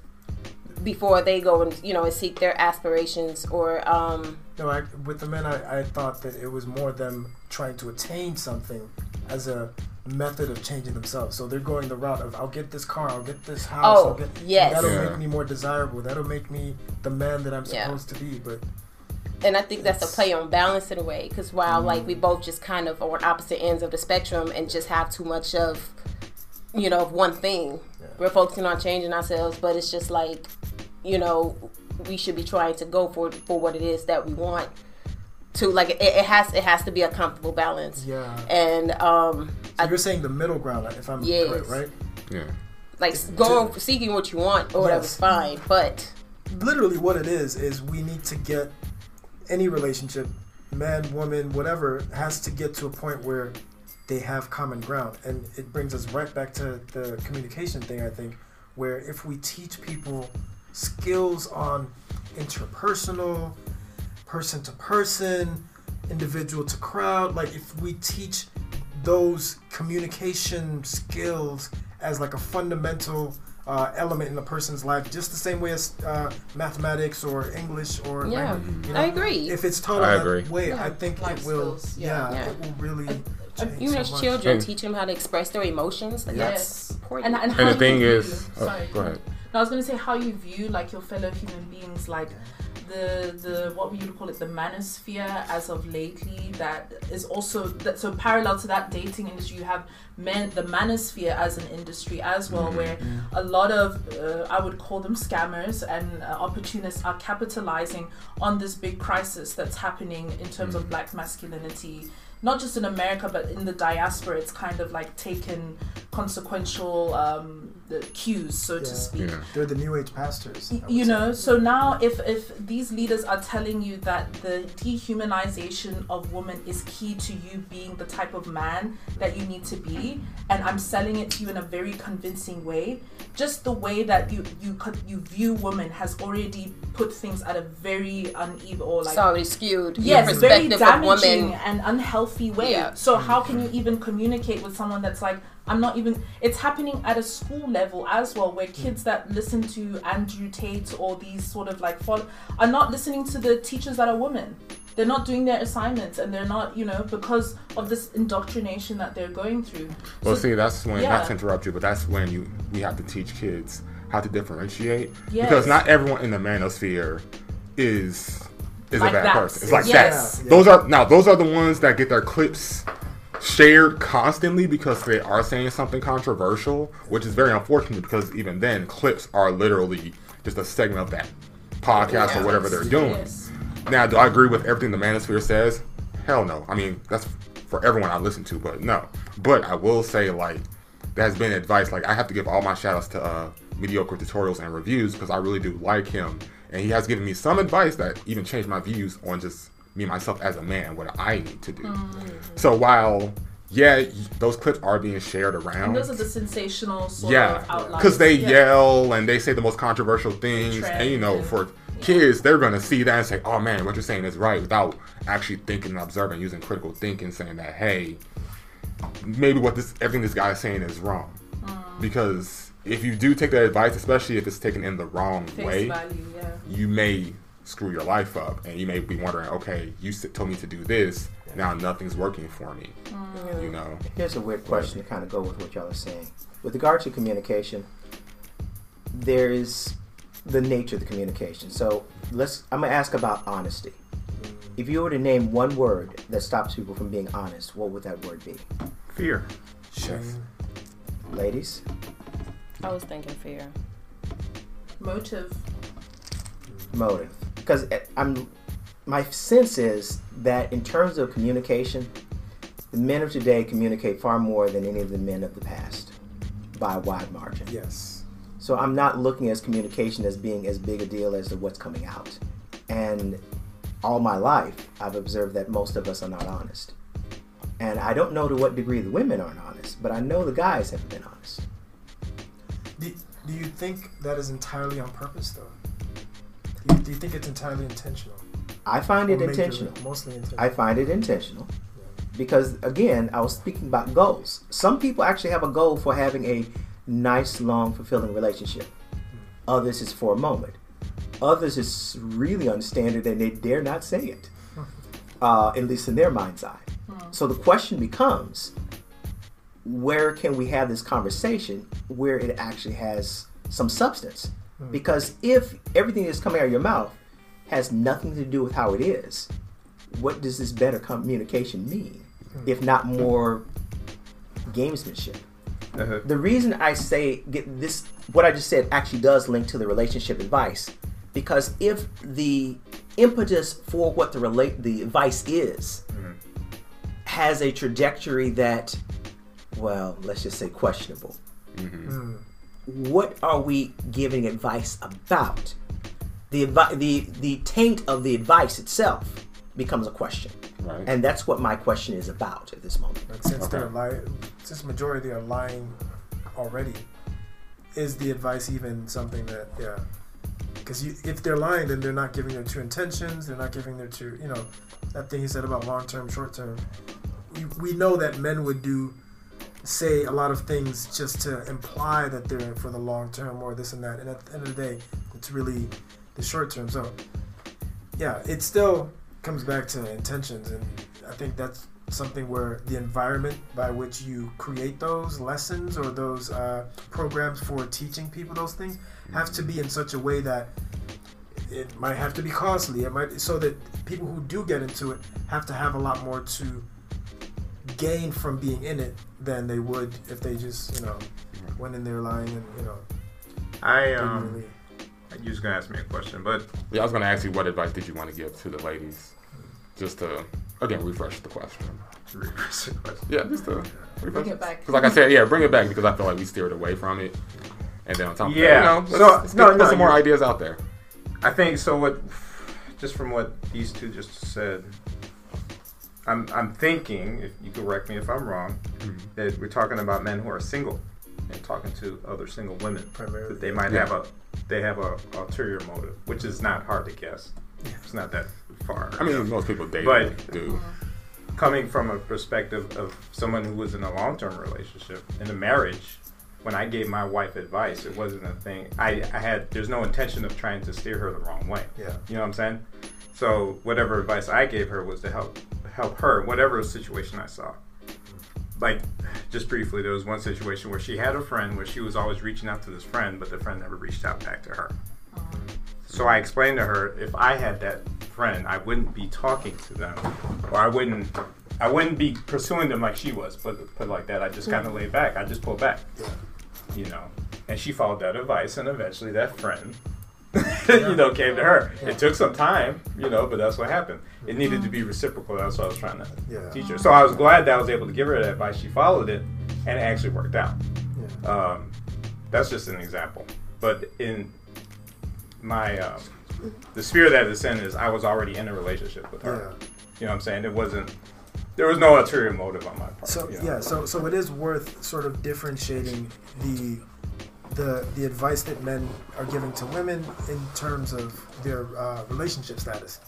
before they go and you know and seek their aspirations, or um, No, I, with the men, I, I thought that it was more them trying to attain something as a method of changing themselves. So they're going the route of I'll get this car, I'll get this house, Oh, I'll get yes. that'll Yeah. make me more desirable. That'll make me the man that I'm Yeah. supposed to be. But and I think that's a play on balance in a way. Because while like Mm. we both just kind of are on opposite ends of the spectrum and just have too much of, you know, of one thing, we're focusing on changing ourselves. But it's just like, you know, we should be trying to go for for what it is that we want. To like it, it has it has to be a comfortable balance. yeah, And um, so I, you're saying the middle ground, if I'm Yes. correct, right? Yeah. like going seeking what you want or whatever's Yes. fine. But literally what it is is we need to get any relationship man woman whatever has to get to a point where they have common ground. And it brings us right back to the communication thing i think where if we teach people skills on interpersonal person to person individual to crowd like if we teach those communication skills as like a fundamental uh, element in a person's life, just the same way as uh, mathematics or English or Yeah, language, you I agree. If it's taught I in agree. that way, Yeah, I think life it will. skills, Yeah, yeah. Yeah. it will really. change even so as much. children, And- teach them how to express their emotions. Like Yes. that's important. And, and, And the thing is, oh, sorry. go ahead. No, I was gonna say how you view like your fellow human beings, like the the what we would you call it, the manosphere as of lately. That is also that so parallel to that dating industry, you have men the manosphere as an industry as well, where a lot of uh, I would call them scammers and uh, opportunists are capitalizing on this big crisis that's happening in terms of black masculinity not just in America but in the diaspora it's kind of like taken consequential um, the cues, so to speak. Yeah. They're the new age pastors. I Y- would you say. know so now if if these leaders are telling you that the dehumanization of women is key to you being the type of man that you need to be and i'm selling it to you in a very convincing way just the way that you you could you view women has already put things at a very uneven or like it's already skewed. yes, very damaging and unhealthy way. Yeah. So how can you even communicate with someone that's like, I'm not even. It's happening at a school level as well, where hmm. kids that listen to Andrew Tate or these sort of like follow are not listening to the teachers that are women. They're not doing their assignments, and they're not, you know, because of this indoctrination that they're going through. Well, So- see, that's when yeah. not to interrupt you, but that's when you we have to teach kids how to differentiate Yes. because not everyone in the manosphere is is Like a bad that. person. It's like Yes. that. Those are now those are the ones that get their clips shared constantly because they are saying something controversial, which is very unfortunate because even then clips are literally just a segment of that podcast or whatever they're doing. Yes. Now, do I agree with everything the Manosphere says? Hell no. I mean, that's for everyone I listen to, but no. But I will say, like, there has been advice. Like, I have to give all my shout outs to uh, Mediocre Tutorials and Reviews because I really do like him. And he has given me some advice that even changed my views on just me, myself as a man, what I need to do. So while, yeah, those clips are being shared around. And those are the sensational sort Yeah, because they Yeah. yell and they say the most controversial things, and you know, for kids, they're gonna see that and say, "Oh man, what you're saying is right," without actually thinking and observing, using critical thinking, saying that, "Hey, maybe what this everything this guy is saying is wrong," Mm. because if you do take that advice, especially if it's taken in the wrong Face way, value, yeah. you may screw your life up, and you may be wondering, "Okay, you told me to do this, now nothing's working for me," Mm. you know. Here's a weird question to kind of go with what y'all are saying. With regard to communication, there is the nature of the communication. So let's. I'm gonna ask about honesty. If you were to name one word that stops people from being honest, what would that word be? Fear. Shame. Ladies, I was thinking fear. Motive. motive. Because I'm. My sense is that in terms of communication, the men of today communicate far more than any of the men of the past, by a wide margin. Yes. So I'm not looking at communication as being as big a deal as to what's coming out. And all my life, I've observed that most of us are not honest. And I don't know to what degree the women aren't honest, but I know the guys haven't been honest. Do, do you think that is entirely on purpose, though? Do you, think it's entirely intentional? I find it majorly- intentional. Mostly intentional. I find it intentional because, again, I was speaking about goals. Some people actually have a goal for having a nice, long, fulfilling relationship. Others is for a moment. Others is really understand it and they dare not say it, uh, at least in their mind's eye. So the question becomes where can we have this conversation where it actually has some substance? Because if everything that's coming out of your mouth has nothing to do with how it is, what does this better communication mean? If not more gamesmanship. Uh-huh. The reason I say get this, what I just said actually does link to the relationship advice, because if the impetus for what the relate the advice is has a trajectory that, well, let's just say questionable, Mm. What are we giving advice about? The advi- the the taint of the advice itself becomes a question, Right. and that's what my question is about at this moment. Like, since Okay. they're lying, since majority are lying already, is the advice even something that yeah? Because if they're lying, then they're not giving their true intentions. They're not giving their true, you know, that thing he said about long term, short term. We, we know that men would do say a lot of things just to imply that they're in for the long term or this and that. And at the end of the day, it's really the short term. So yeah, it still comes back to intentions, and I think that's something where the environment by which you create those lessons or those uh, programs for teaching people those things have to be in such a way that it might have to be costly. It might so that people who do get into it have to have a lot more to gain from being in it than they would if they just you know went in there lying and you know I um, really. you was gonna ask me a question, but Yeah, I was going to ask you what advice did you want to give to the ladies, just to again refresh the question. to reverse the question. Yeah, just to refresh. Bring it back. Because like I said, yeah, bring it back because I feel like we steered away from it. and then on top of Yeah. that, you know, let's, So- let's no, get- put no, some more ideas out there. I think so. What, just from what these two just said, I'm I'm thinking, if you correct me if I'm wrong, Mm-hmm. that we're talking about men who are single and talking to other single women. Primarily. That they might Yeah. have a they have a ulterior motive, which is not hard to guess. It's not that far. I mean, most people date But- do. coming from a perspective of someone who was in a long term relationship, in a marriage, when I gave my wife advice, it wasn't a thing. I, I had, there's no intention of trying to steer her the wrong way. Yeah. You know what I'm saying? So whatever advice I gave her was to help help her, whatever situation I saw. Like, just briefly, there was one situation where she had a friend where she was always reaching out to this friend, but the friend never reached out back to her. Uh-huh. So I explained to her if I had that friend, I wouldn't be talking to them, or I wouldn't, I wouldn't be pursuing them like she was. Put put like that. I just kind of laid back. I just pulled back. You know, and she followed that advice, and eventually that friend, you know, came to her. It took some time, you know, but that's what happened. It needed to be reciprocal. That's what I was trying to Yeah. teach her. So I was glad that I was able to give her that advice. She followed it, and it actually worked out. Yeah. Um, that's just an example. But in my um, the spirit that it's in is I was already in a relationship with her. Yeah. You know what I'm saying? It wasn't there was no ulterior motive on my part. So you know? yeah, so so it is worth sort of differentiating the the the advice that men are giving to women in terms of their uh, relationship status.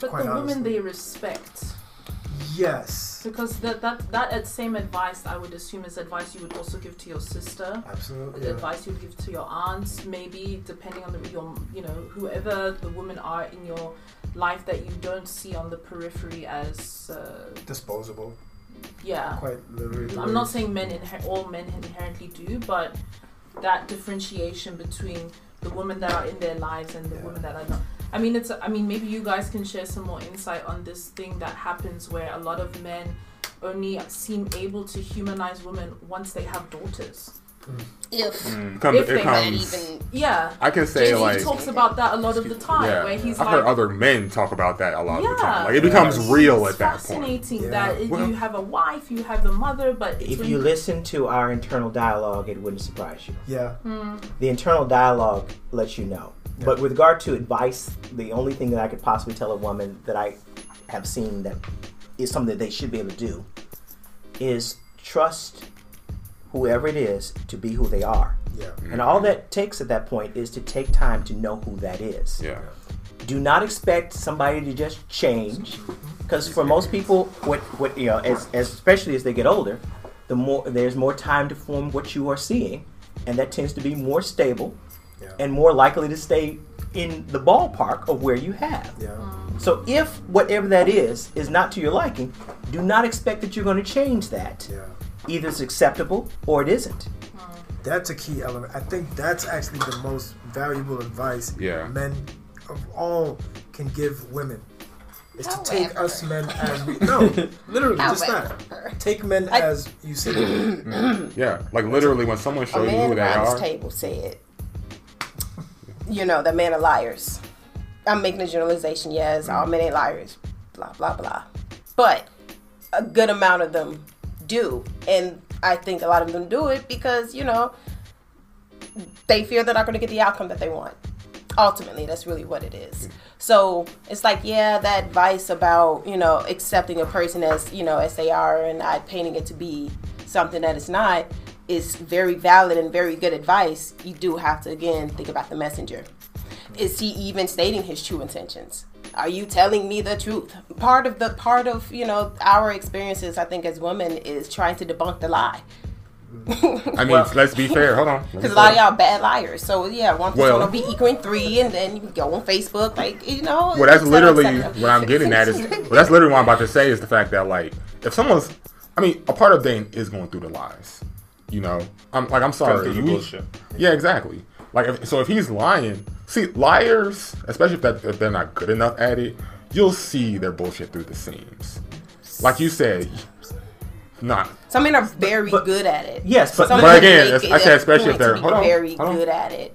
But the women they respect. Yes, Because that, that that same advice I would assume is advice you would also give to your sister. absolutely. Yeah. advice you'd give to your aunts, maybe depending on the your you know whoever the women are in your life that you don't see on the periphery as uh, Disposable, yeah. quite literally. I'm not saying men inher- all men inherently do, but that differentiation between the women that are in their lives and the Yeah. women that are not. I mean, it's. I mean, maybe you guys can share some more insight on this thing that happens where a lot of men only seem able to humanize women once they have daughters. If Mm. It comes, If it comes even Yeah. I can say Jay-Z like talks about that a lot of the time, yeah, where he's I've like, heard other men talk about that a lot of the time. Yeah. Like it becomes it's real at that point. fascinating Yeah. that it- Well- you have a wife, you have a mother, but it's If when you listen to our internal dialogue, it wouldn't surprise you. Yeah, The internal dialogue lets you know. But with regard to advice, the only thing that I could possibly tell a woman that I have seen that is something that they should be able to do is trust whoever it is to be who they are. yeah, And all that takes at that point is to take time to know who that is. Yeah. Do not expect somebody to just change, because for most people, what what you know, as, as especially as they get older, the more there's more time to form what you are seeing, and that tends to be more stable, Yeah. and more likely to stay in the ballpark of where you have. yeah. So if whatever that is is not to your liking, do not expect that you're going to change that. Yeah. Either it's acceptable or it isn't. That's a key element. I think that's actually the most valuable advice Yeah. men of all can give women. Is to take us men as we no, literally just that. Take men I- as you see them. Yeah. Like literally when someone a shows you man who they around are. this table said, you know, the men are liars. I'm making a generalization, yes, all mm. men ain't liars, blah, blah, blah. But a good amount of them do. And I think a lot of them do it because, you know, they fear they're not going to get the outcome that they want. Ultimately, that's really what it is. So it's like, yeah, that advice about, you know, accepting a person as, you know, as they are and not painting it to be something that it's not is very valid and very good advice. You do have to, again, think about the messenger. Is he even stating his true intentions? Are you telling me the truth? Part of the part of you know our experiences, I think, as women, is trying to debunk the lie. I mean, let's be fair. Hold on. Because a lot of y'all bad liars. So yeah, one plus Well- one will be equaling three, and then you go on Facebook, like you know. Well, that's cetera, literally what I'm getting at. Is well, that's literally what I'm about to say is the fact that like if someone's, I mean, a part of dating is going through the lies. You know, I'm like I'm sorry. through you- bullshit. Yeah, exactly. Like if, so, if he's lying, see liars, especially if, that, if they're not good enough at it, you'll see their bullshit through the seams. Like you said, not. Some men are very but- good at it. Yes, but- Some but again, make I said especially if they're- hold on, very hold on. good at it.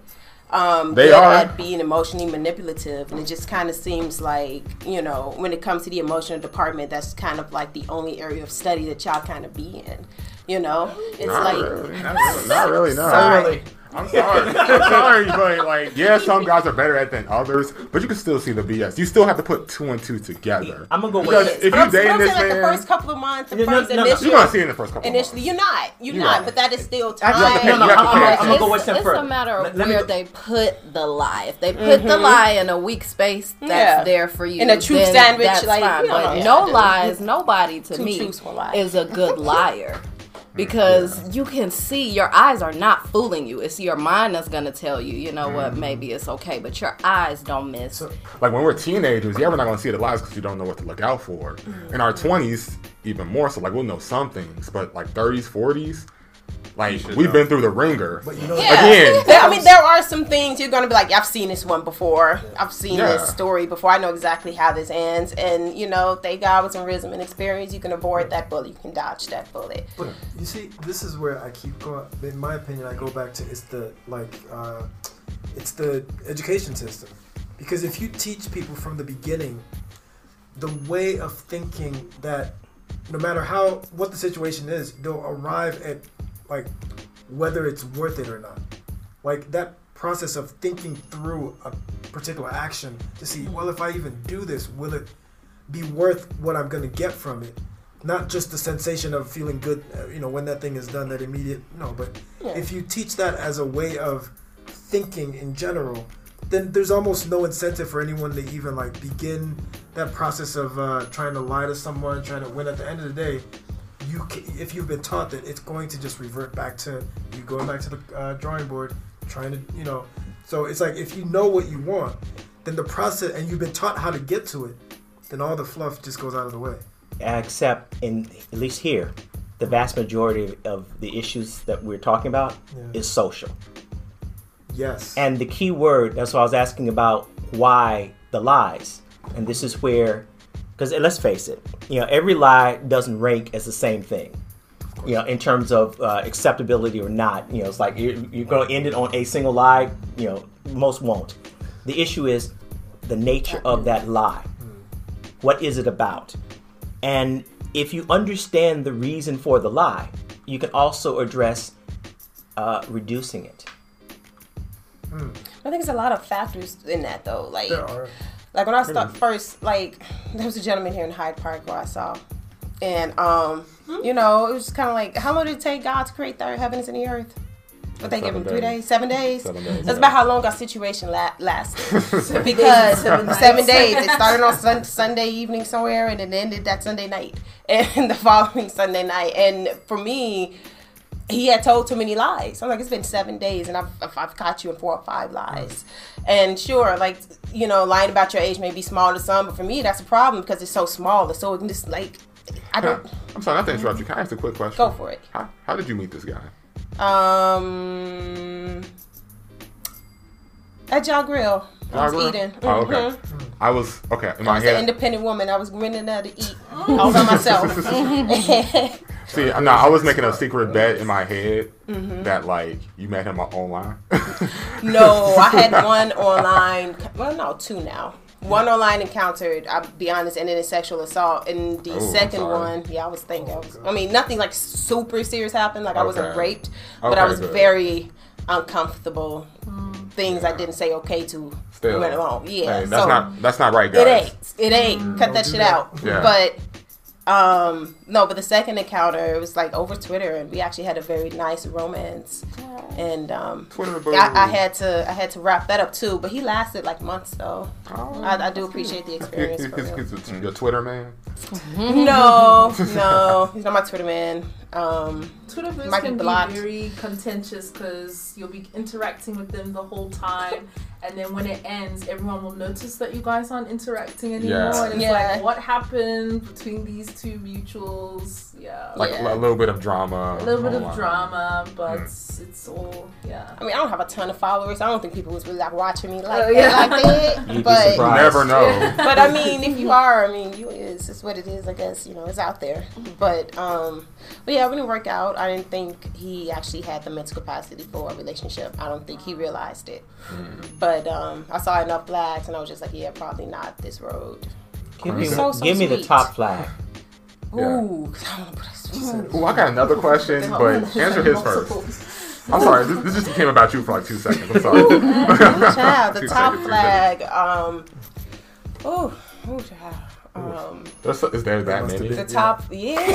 Um, They are. at being emotionally manipulative, and it just kind of seems like you know when it comes to the emotional department, that's kind of like the only area of study that y'all kind of be in. You know, it's Not like really. Not really. Not really. No. Sorry. Really? I'm sorry. I'm sorry, but like, yeah, some guys are better at than others, but you can still see the BS. You still have to put two and two together. I'm gonna go Because with if you I'm, but dating saying this like the first couple of months, the No, no, first no, no. initial. you're gonna see it in the first couple. Initially, months. you're not. You're You're not. right. But that is still Actually, time. no, no, You have to I'm, gonna- I'm gonna go one it's, step it's a matter of Let- let where go- they put the lie. If they mm-hmm. put the lie in a weak space, that's Yeah. there for you. In a truth sandwich, that's like, fine. you know, but yeah, no lies, nobody to me truths, one lie. is a good liar. Mm, because you can see your eyes are not fooling you. It's your mind that's gonna tell you, you know what, mm. maybe it's okay, but your eyes don't miss. like when we're teenagers, yeah, we're not gonna see the lies because you don't know what to look out for. In our mm. twenties, even more so. Like we'll know some things, but like thirties, forties, like we've know. been through the ringer. But you know, Yeah. Again, There- I mean, there are some things you're gonna be like, I've seen this one before. I've seen Yeah. this story before. I know exactly how this ends. And you know, thank God with some wisdom and experience, you can avoid that bullet. You can dodge that bullet. But you see, this is where I keep going. In my opinion, I go back to it's the like, uh, it's the education system. Because if you teach people from the beginning the way of thinking that no matter how what the situation is, they'll arrive at like whether it's worth it or not. Like that process of thinking through a particular action to see, well, if I even do this, will it be worth what I'm going to get from it? Not just the sensation of feeling good, uh, you know, when that thing is done, that immediate. No, but Yeah. if you teach that as a way of thinking in general, then there's almost no incentive for anyone to even like begin that process of uh, trying to lie to someone, trying to win. At the end of the day, you ca if you've been taught that it's going to just revert back to you going back to the uh, drawing board, trying to you know. So it's like if you know what you want, then the process and you've been taught how to get to it, then all the fluff just goes out of the way. except in at least here, the vast majority of the issues that we're talking about Yeah. is social. Yes. And the key word, that's why I was asking about why the lies. And this is where, because let's face it, you know, every lie doesn't rank as the same thing. You know, in terms of uh, acceptability or not, you know, it's like you're, you're going to end it on a single lie. You know, most won't. The issue is the nature of that lie. What is it about? And if you understand the reason for the lie, you can also address uh, reducing it. I think there's a lot of factors in that though. Like, there are. Like when I start first, like there was a gentleman here in Hyde Park where I saw, and um, you know, it was kind of like, how long did it take God to create the heavens and the earth? What they give him three days. days, seven days. Seven days, That's yeah. about how long our situation la- lasted. because seven days. It started on sun- Sunday evening somewhere, and it ended that Sunday night, and the following Sunday night. And for me, he had told too many lies. I'm like, it's been seven days, and I've, I've, caught you in four or five lies. And sure, like you know, lying about your age may be small to some, but for me, that's a problem because it's so small. It's so just like I don't I'm sorry, not to interrupt you. Can I ask a quick question? go for it. How, how did you meet this guy? Um, at Jaw Grill, I was Grill? eating. Oh, okay. Mhm. I was okay in I my was an independent woman. I was renting there to eat all by myself. See, no, I was making a secret bet in my head Mm-hmm. that like you met him online. No, I had one online. Well, no, two now. One online encountered. I'll be honest, ended in sexual assault. And the Oh, second one, yeah, I was thinking. I, was, I mean, nothing like super serious happened. Like I wasn't Okay. raped, but I was good. very uncomfortable. Mm. Things I didn't say okay to Still, went along. Yeah, Hey, that's so not that's not right, guys. it ain't. It ain't. Mm. Cut that shit that. out. Yeah. But um no, but the second encounter it was like over Twitter, and we actually had a very nice romance. And um, Twitter. I, I had to I had to wrap that up too, but he lasted like months though. Oh. I, I do appreciate the experience. He's, he's your Twitter man. no, no, he's not my Twitter man. Um, Twitterverse Might be can be blocked. very contentious because you'll be interacting with them the whole time, and then when it ends, everyone will notice that you guys aren't interacting anymore, Yeah. and it's Yeah. like, what happened between these two mutuals? Yeah, Like Yeah. a little bit of drama. a little bit of online. drama, but Mm. it's all yeah. I mean, I don't have a ton of followers. I don't think people was really like watching me like Oh, that, yeah. like that. You'd be but You surprised. never know. but I mean, if you are, I mean, you is. What it is. I guess you know it's out there. But um, but yeah, it didn't work out. I didn't think he actually had the mental capacity for a relationship. I don't think he realized it. But um, I saw enough flags, and I was just like, yeah, probably not this road. Give me, So, so give me the top flag. Yeah. Ooh, 'cause I don't wanna put a- Ooh, I got another question, but answer his first. I'm sorry. This, this just became about you for like two seconds. I'm sorry. child, the Two top seconds, flag. Um, oh, oh, child. Um, That's, is there that Must many? the top, yeah.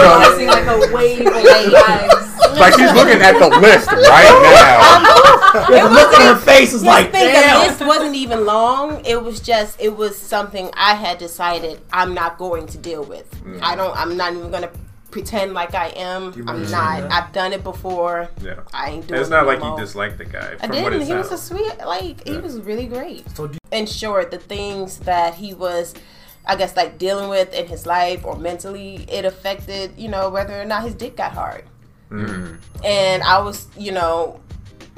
Realizing like a wave of flags. Like she's looking at the list right Yeah, the look on her face is like, think damn. the list wasn't even long. It was just it was something I had decided I'm not going to deal with. I don't. I'm not even gonna pretend like I am. you I'm not. that? I've done it before. Yeah. I ain't doing And it's not like no you more. dislike the guy. I From what didn't. it He was a sweet. Like he was really great. So do in short, the things that he was, I guess, like dealing with in his life or mentally, it affected, you know, whether or not his dick got hard. Mm-hmm. And I was, you know,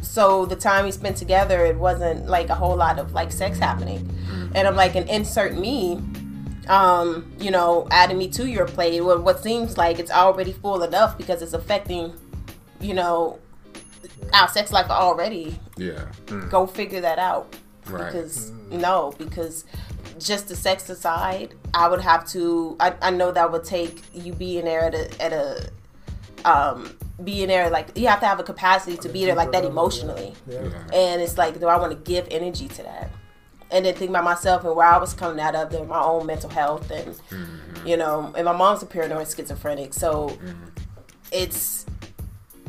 so the time we spent together, it wasn't like a whole lot of like sex happening. Mm-hmm. And I'm like, and insert me, um, you know, adding me to your plate. What, what seems like it's already full enough because it's affecting, you know, our sex life already. Yeah. Go figure that out Right. because no because just the sex aside i would have to i, I know that would take you being there at a at a um being there like you have to have a capacity to be there like that emotionally yeah. Yeah. and it's like do i want to give energy to that and then think about myself and where i was coming out of and my own mental health and mm-hmm. you know and my mom's a paranoid schizophrenic so mm-hmm. it's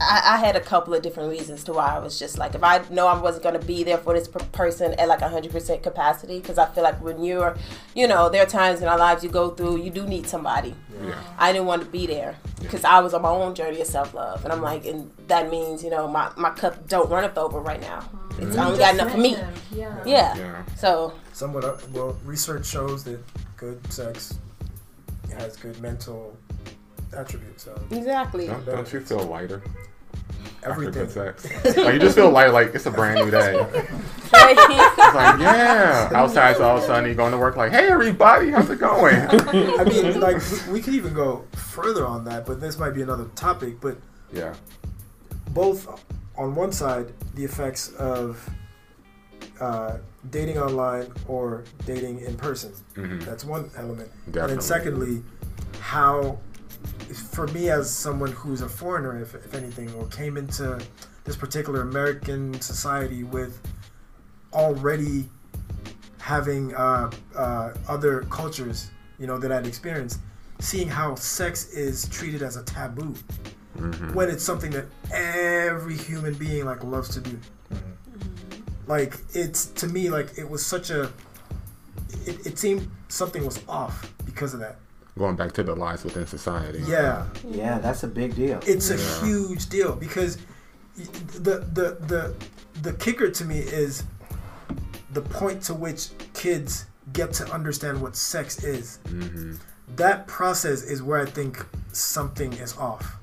I, I had a couple of different reasons to why I was just like, if I know I wasn't going to be there for this per- person at like 100% capacity, because I feel like when you're, you know, there are times in our lives you go through, you do need somebody. Yeah. I didn't want to be there because I was on my own journey of self love. And I'm like, and that means, you know, my, my cup don't run up over right now. It's I only got enough for me. Yeah. Yeah. Yeah. So, Somewhat. uh, Well, research shows that good sex has good mental attributes. So exactly. Don't, don't you feel lighter after good sex? like you just feel light, like it's a brand new day. Right? like yeah, outside all of a sudden you going to work like, hey everybody, how's it going? I mean, like we- we could even go further on that, but this might be another topic. But yeah. both on one side, the effects of uh, dating online or dating in person. Mhm. That's one element. Definitely. And then secondly, how for me as someone who's a foreigner, if, if anything, or came into this particular American society with already having uh, uh, other cultures, you know, that I'd experienced, seeing how sex is treated as a taboo Mm-hmm. when it's something that every human being like loves to do. Like it's to me like it was such a. It, it seemed something was off because of that. Going back to the lies within society. Yeah, Yeah, that's a big deal. it's a Yeah. huge deal because the the the the kicker to me is the point to which kids get to understand what sex is. Mm-hmm. That process is where I think something is off.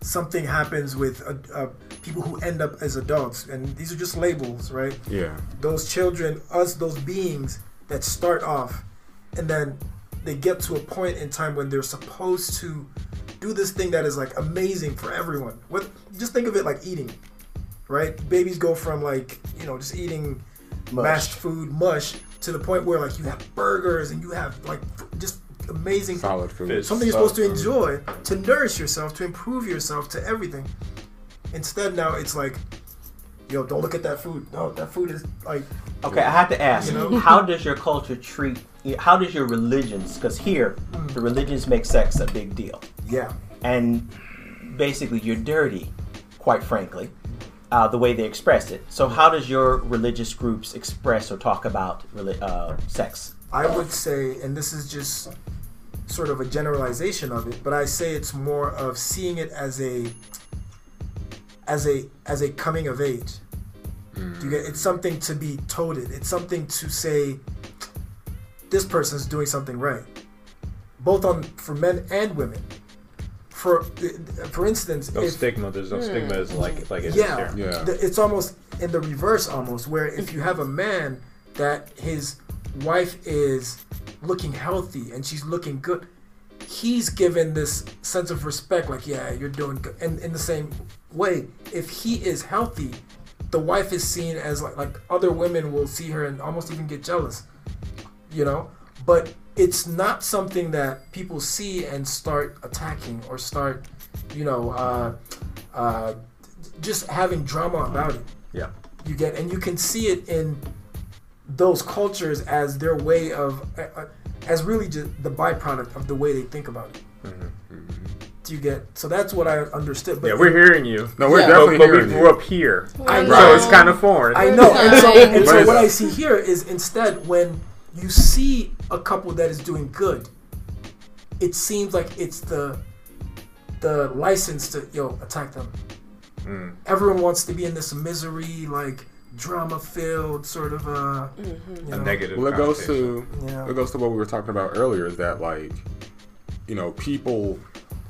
Something happens with uh, uh, people who end up as adults, and these are just labels, right? Yeah. those children, us, those beings that start off, and then they get to a point in time when they're supposed to do this thing that is like amazing for everyone. What? Just think of it like eating, right? Babies go from like you know just eating Mush. mashed food, mush, to the point where like you have burgers and you have like f- just amazing Solid food. Fish. something you're supposed to Solid enjoy to nourish yourself, to improve yourself, to everything. Instead, now it's like, yo, don't look at that food. No, that food is like Okay, I have to ask, You know? how does your culture treat? How does your religions? Because here, mm. the religions make sex a big deal, Yeah. and basically you're dirty, quite frankly, uh, the way they express it. So, how does your religious groups express or talk about uh, sex? I would say, and this is just sort of a generalization of it, but I say it's more of seeing it as a as a as a coming of age. Do you get it's something to be toted. It's something to say this person's doing something right. Both on for men and women. For for instance, No if, stigma. There's no stigma. It's like hmm. like it is yeah. Yeah. the- it's almost in the reverse almost where if you have a man that his wife is looking healthy and she's looking good he's given this sense of respect like yeah you're doing good and in the same way if he is healthy the wife is seen as like like other women will see her and almost even get jealous you know but it's not something that people see and start attacking or start you know uh uh, just having drama about it. Yeah. You get, and you can see it in those cultures as their way of, uh, uh, as really just the byproduct of the way they think about it. Do you get? So that's what I understood. But Yeah, we're hearing you. No, we're Yeah. But, definitely but we hearing grew you. up here. I Right. know. So it's kind of foreign. I know. And so, and What so what? I see here is instead when you see a couple that is doing good, it seems like it's the the license to yo attack them. Mm. Everyone wants to be in this misery, like drama filled sort of uh, you A negative. Well, it goes to Yeah. it goes to what we were talking about earlier. Is that like, you know, people.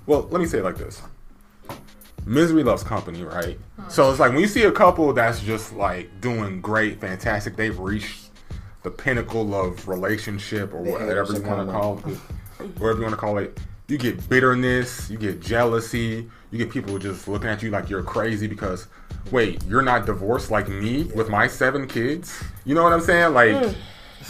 Well, let me say it like this: misery loves company, right? So it's like when you see a couple that's just like doing great, fantastic, they've reached the pinnacle of relationship or whatever you want to call it, whatever you want to call it. You get bitterness, you get jealousy, you get people just looking at you like you're crazy because, wait, you're not divorced like me with my seven kids. You know what I'm saying? Like,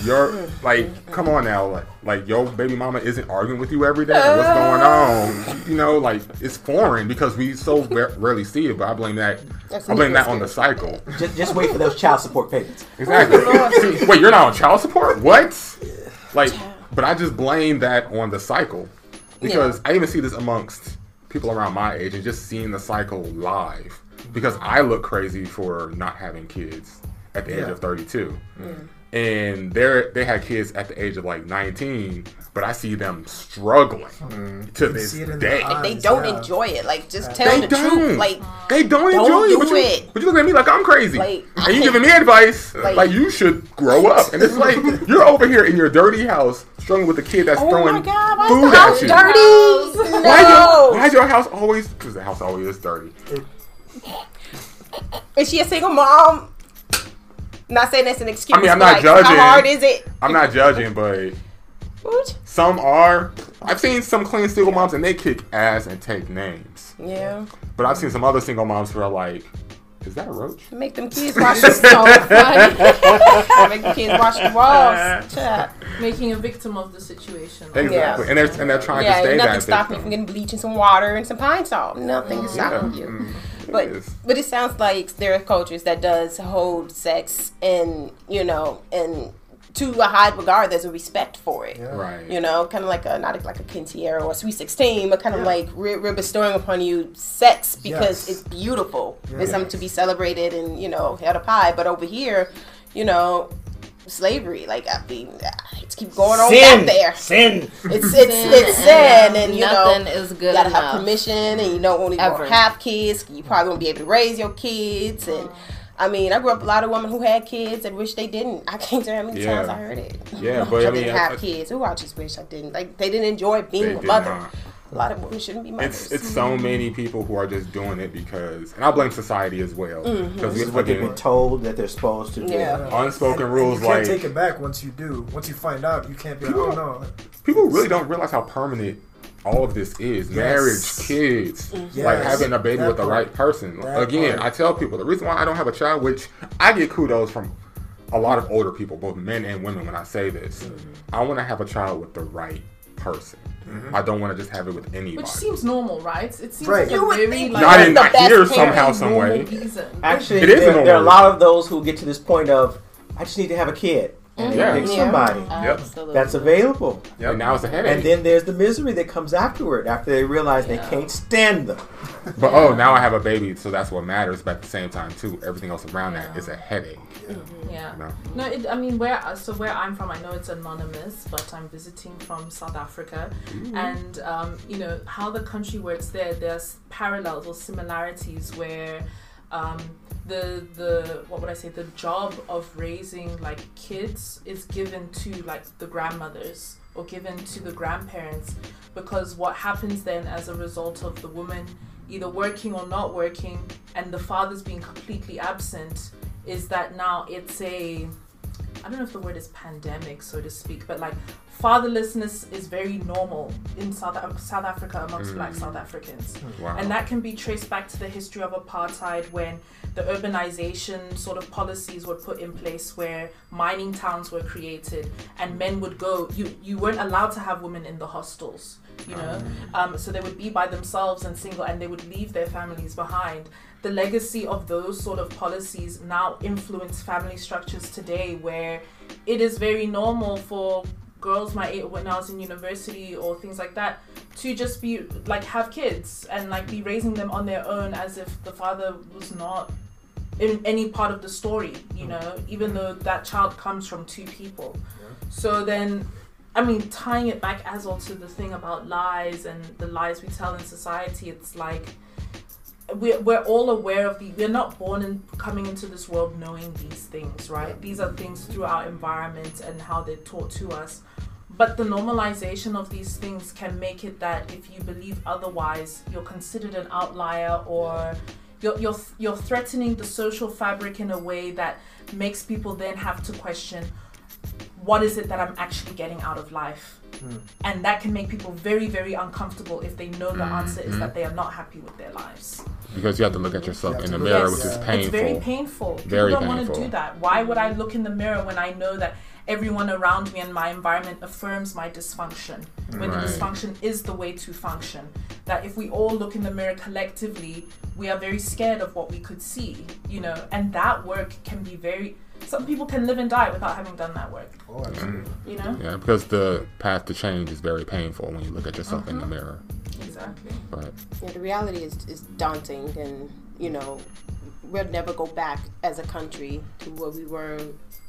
you're like, come on now, like, like your baby mama isn't arguing with you every day. What's going on? You know, like it's foreign because we so ra- rarely see it. But I blame that. That's I blame that on the cycle. Just, just wait for those child support payments. Exactly. Wait, you're not on child support? What? Like, but I just blame that on the cycle because I even see this amongst people around my age and just seeing the cycle live because I look crazy for not having kids at the age of 32. And they're they had kids at the age of like 19, but I see them struggling hmm. to this see it in day. eyes. They don't Yeah. enjoy it. Like, just tell They the don't. truth. Like, They don't, Don't enjoy it, do but you, it. but you look at me like I'm crazy, Like, and you giving me advice uh, like, Like- you should grow up. And it's like you're over here in your dirty house struggling with a kid that's oh throwing my god, why food house at you. dirty? Why, is your, why is your house always? Because the house always is dirty. Is she a single mom? Not saying that's an excuse. I mean, I'm not like, judging. How hard is it? I'm not judging, but some are. I've seen some clean single moms and they kick ass and take names. Yeah. But I've seen some other single moms who are like, "Is that a roach?" Make them kids wash the So funny. Make the kids wash the walls. Chat. Making a victim of the situation. Exactly, Yeah. and they're and they're trying Yeah, to stay nothing that stopping you victim. from getting bleach and some water and some Pine-Sol. Nothing is stopping you. Mm, it But is. but it sounds like there are cultures that does hold sex and you know and to a high regard. There's a respect for it. right. You know, kind of like a not like a quinceañera or a sweet sixteen, but kind of like we're, we're bestowing upon you sex because Yes. it's beautiful. Yeah. It's something to be celebrated and you know held up high. But over here, you know, slavery. Like I mean, uh, it's keep going on back there. Sin. It's it's it's sin, and you Nothing know. is You good gotta enough. have permission, and you don't only Ever. want to have kids. You probably won't be able to raise your kids, and I mean, I grew up a lot of women who had kids and wish they didn't. I can't tell how many Yeah. times I heard it. Yeah, but I mean, didn't I- have I- kids. Ooh, I just wish I didn't. Like they didn't enjoy being a mother. not. A lot of women shouldn't be mothers. It's it's so many people who are just doing it because, and I blame society as well Mm-hmm. because This what they've been told that they're supposed to do. Yeah. unspoken And rules you can't like take it back once you do. Once you find out, you can't be like, oh no. people really don't realize how permanent all of this is marriage kids like having a baby That with the part. right person That again part. i tell people the reason why i don't have a child which i get kudos from a lot of older people both men and women when i say this Mm-hmm. i want to have a child with the right person Mm-hmm. i don't want to just have it with anybody Which seems normal, right? It seems Right. like You a would very think like not in the not best here somehow some way reason. Actually, It is there, a there are a lot of those who get to this point of, I just need to have a kid. And Yeah. pick somebody Absolutely. that's available. and now it's a headache And then there's the misery that comes afterward after they realize they can't stand them. but oh now i have a baby so that's what matters but at the same time too everything else around that is a headache Yeah. you know? No, it, I mean where so where I'm from, I know it's anonymous, but I'm visiting from South Africa, and um, you know how the country works there. There's parallels or similarities where um, the the what would I say the job of raising like kids is given to like the grandmothers or given to the grandparents because what happens then as a result of the woman either working or not working and the father's being completely absent is that now it's a I don't know if the word is pandemic, so to speak, but like fatherlessness is very normal in South South Africa amongst Black mm. South Africans, Wow. and that can be traced back to the history of apartheid when the urbanization sort of policies were put in place where mining towns were created and men would go you you weren't allowed to have women in the hostels you know? Um, so they would be by themselves and single and they would leave their families behind. The legacy of those sort of policies now influence family structures today where it is very normal for girls my age when I was in university or things like that to just be like have kids and like be raising them on their own as if the father was not in any part of the story you hmm. know even though that child comes from two people. So then I mean, tying it back as well to the thing about lies and the lies we tell in society, it's like we're, we're all aware of the we're not born and coming into this world knowing these things right? These are things through our environment and how they're taught to us. But the normalization of these things can make it that if you believe otherwise you're considered an outlier or you're, you're, you're threatening the social fabric in a way that makes people then have to question what is it that I'm actually getting out of life? And that can make people very, very uncomfortable if they know the answer is that mm-hmm. they are not happy with their lives. because you have to look at yourself You in the mirror, look- which is painful. It's very painful. People Very don't want to do that. Why would I look in the mirror when I know that everyone around me and my environment affirms my dysfunction? When Right. the dysfunction is the way to function. That if we all look in the mirror collectively, we are very scared of what we could see, you know, and that work can be very. Some people can live and die without having done that work, Oh, absolutely. you know? Yeah, because the path to change is very painful when you look at yourself in the Uh-huh. mirror. Exactly. But Yeah, the reality is, is daunting, and you know, we'll never go back as a country to where we were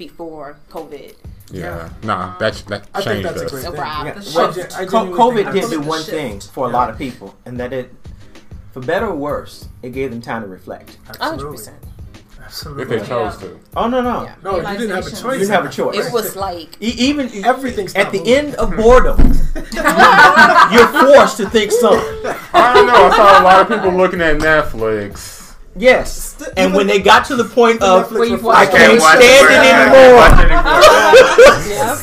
before COVID. yeah, nah, that that I think changed that's a us. great thing. Yeah. The Well, shift. I co- genuinely COVID think did do the one shift. thing for a lot of people, and that it, for better or worse, it gave them time to reflect. hundred Absolutely. percent. Absolutely. If they Yeah. chose to. Oh no, no, Yeah. No, you didn't have a Realization. choice. you didn't have a choice. It was like E- even Everything at stopped the moving. end of boredom, you're forced to think something. I don't know. I saw a lot of people looking at Netflix. Yes, Still- and when they got to the point of Netflix you I can't watch stand it it anymore. anymore, yeah.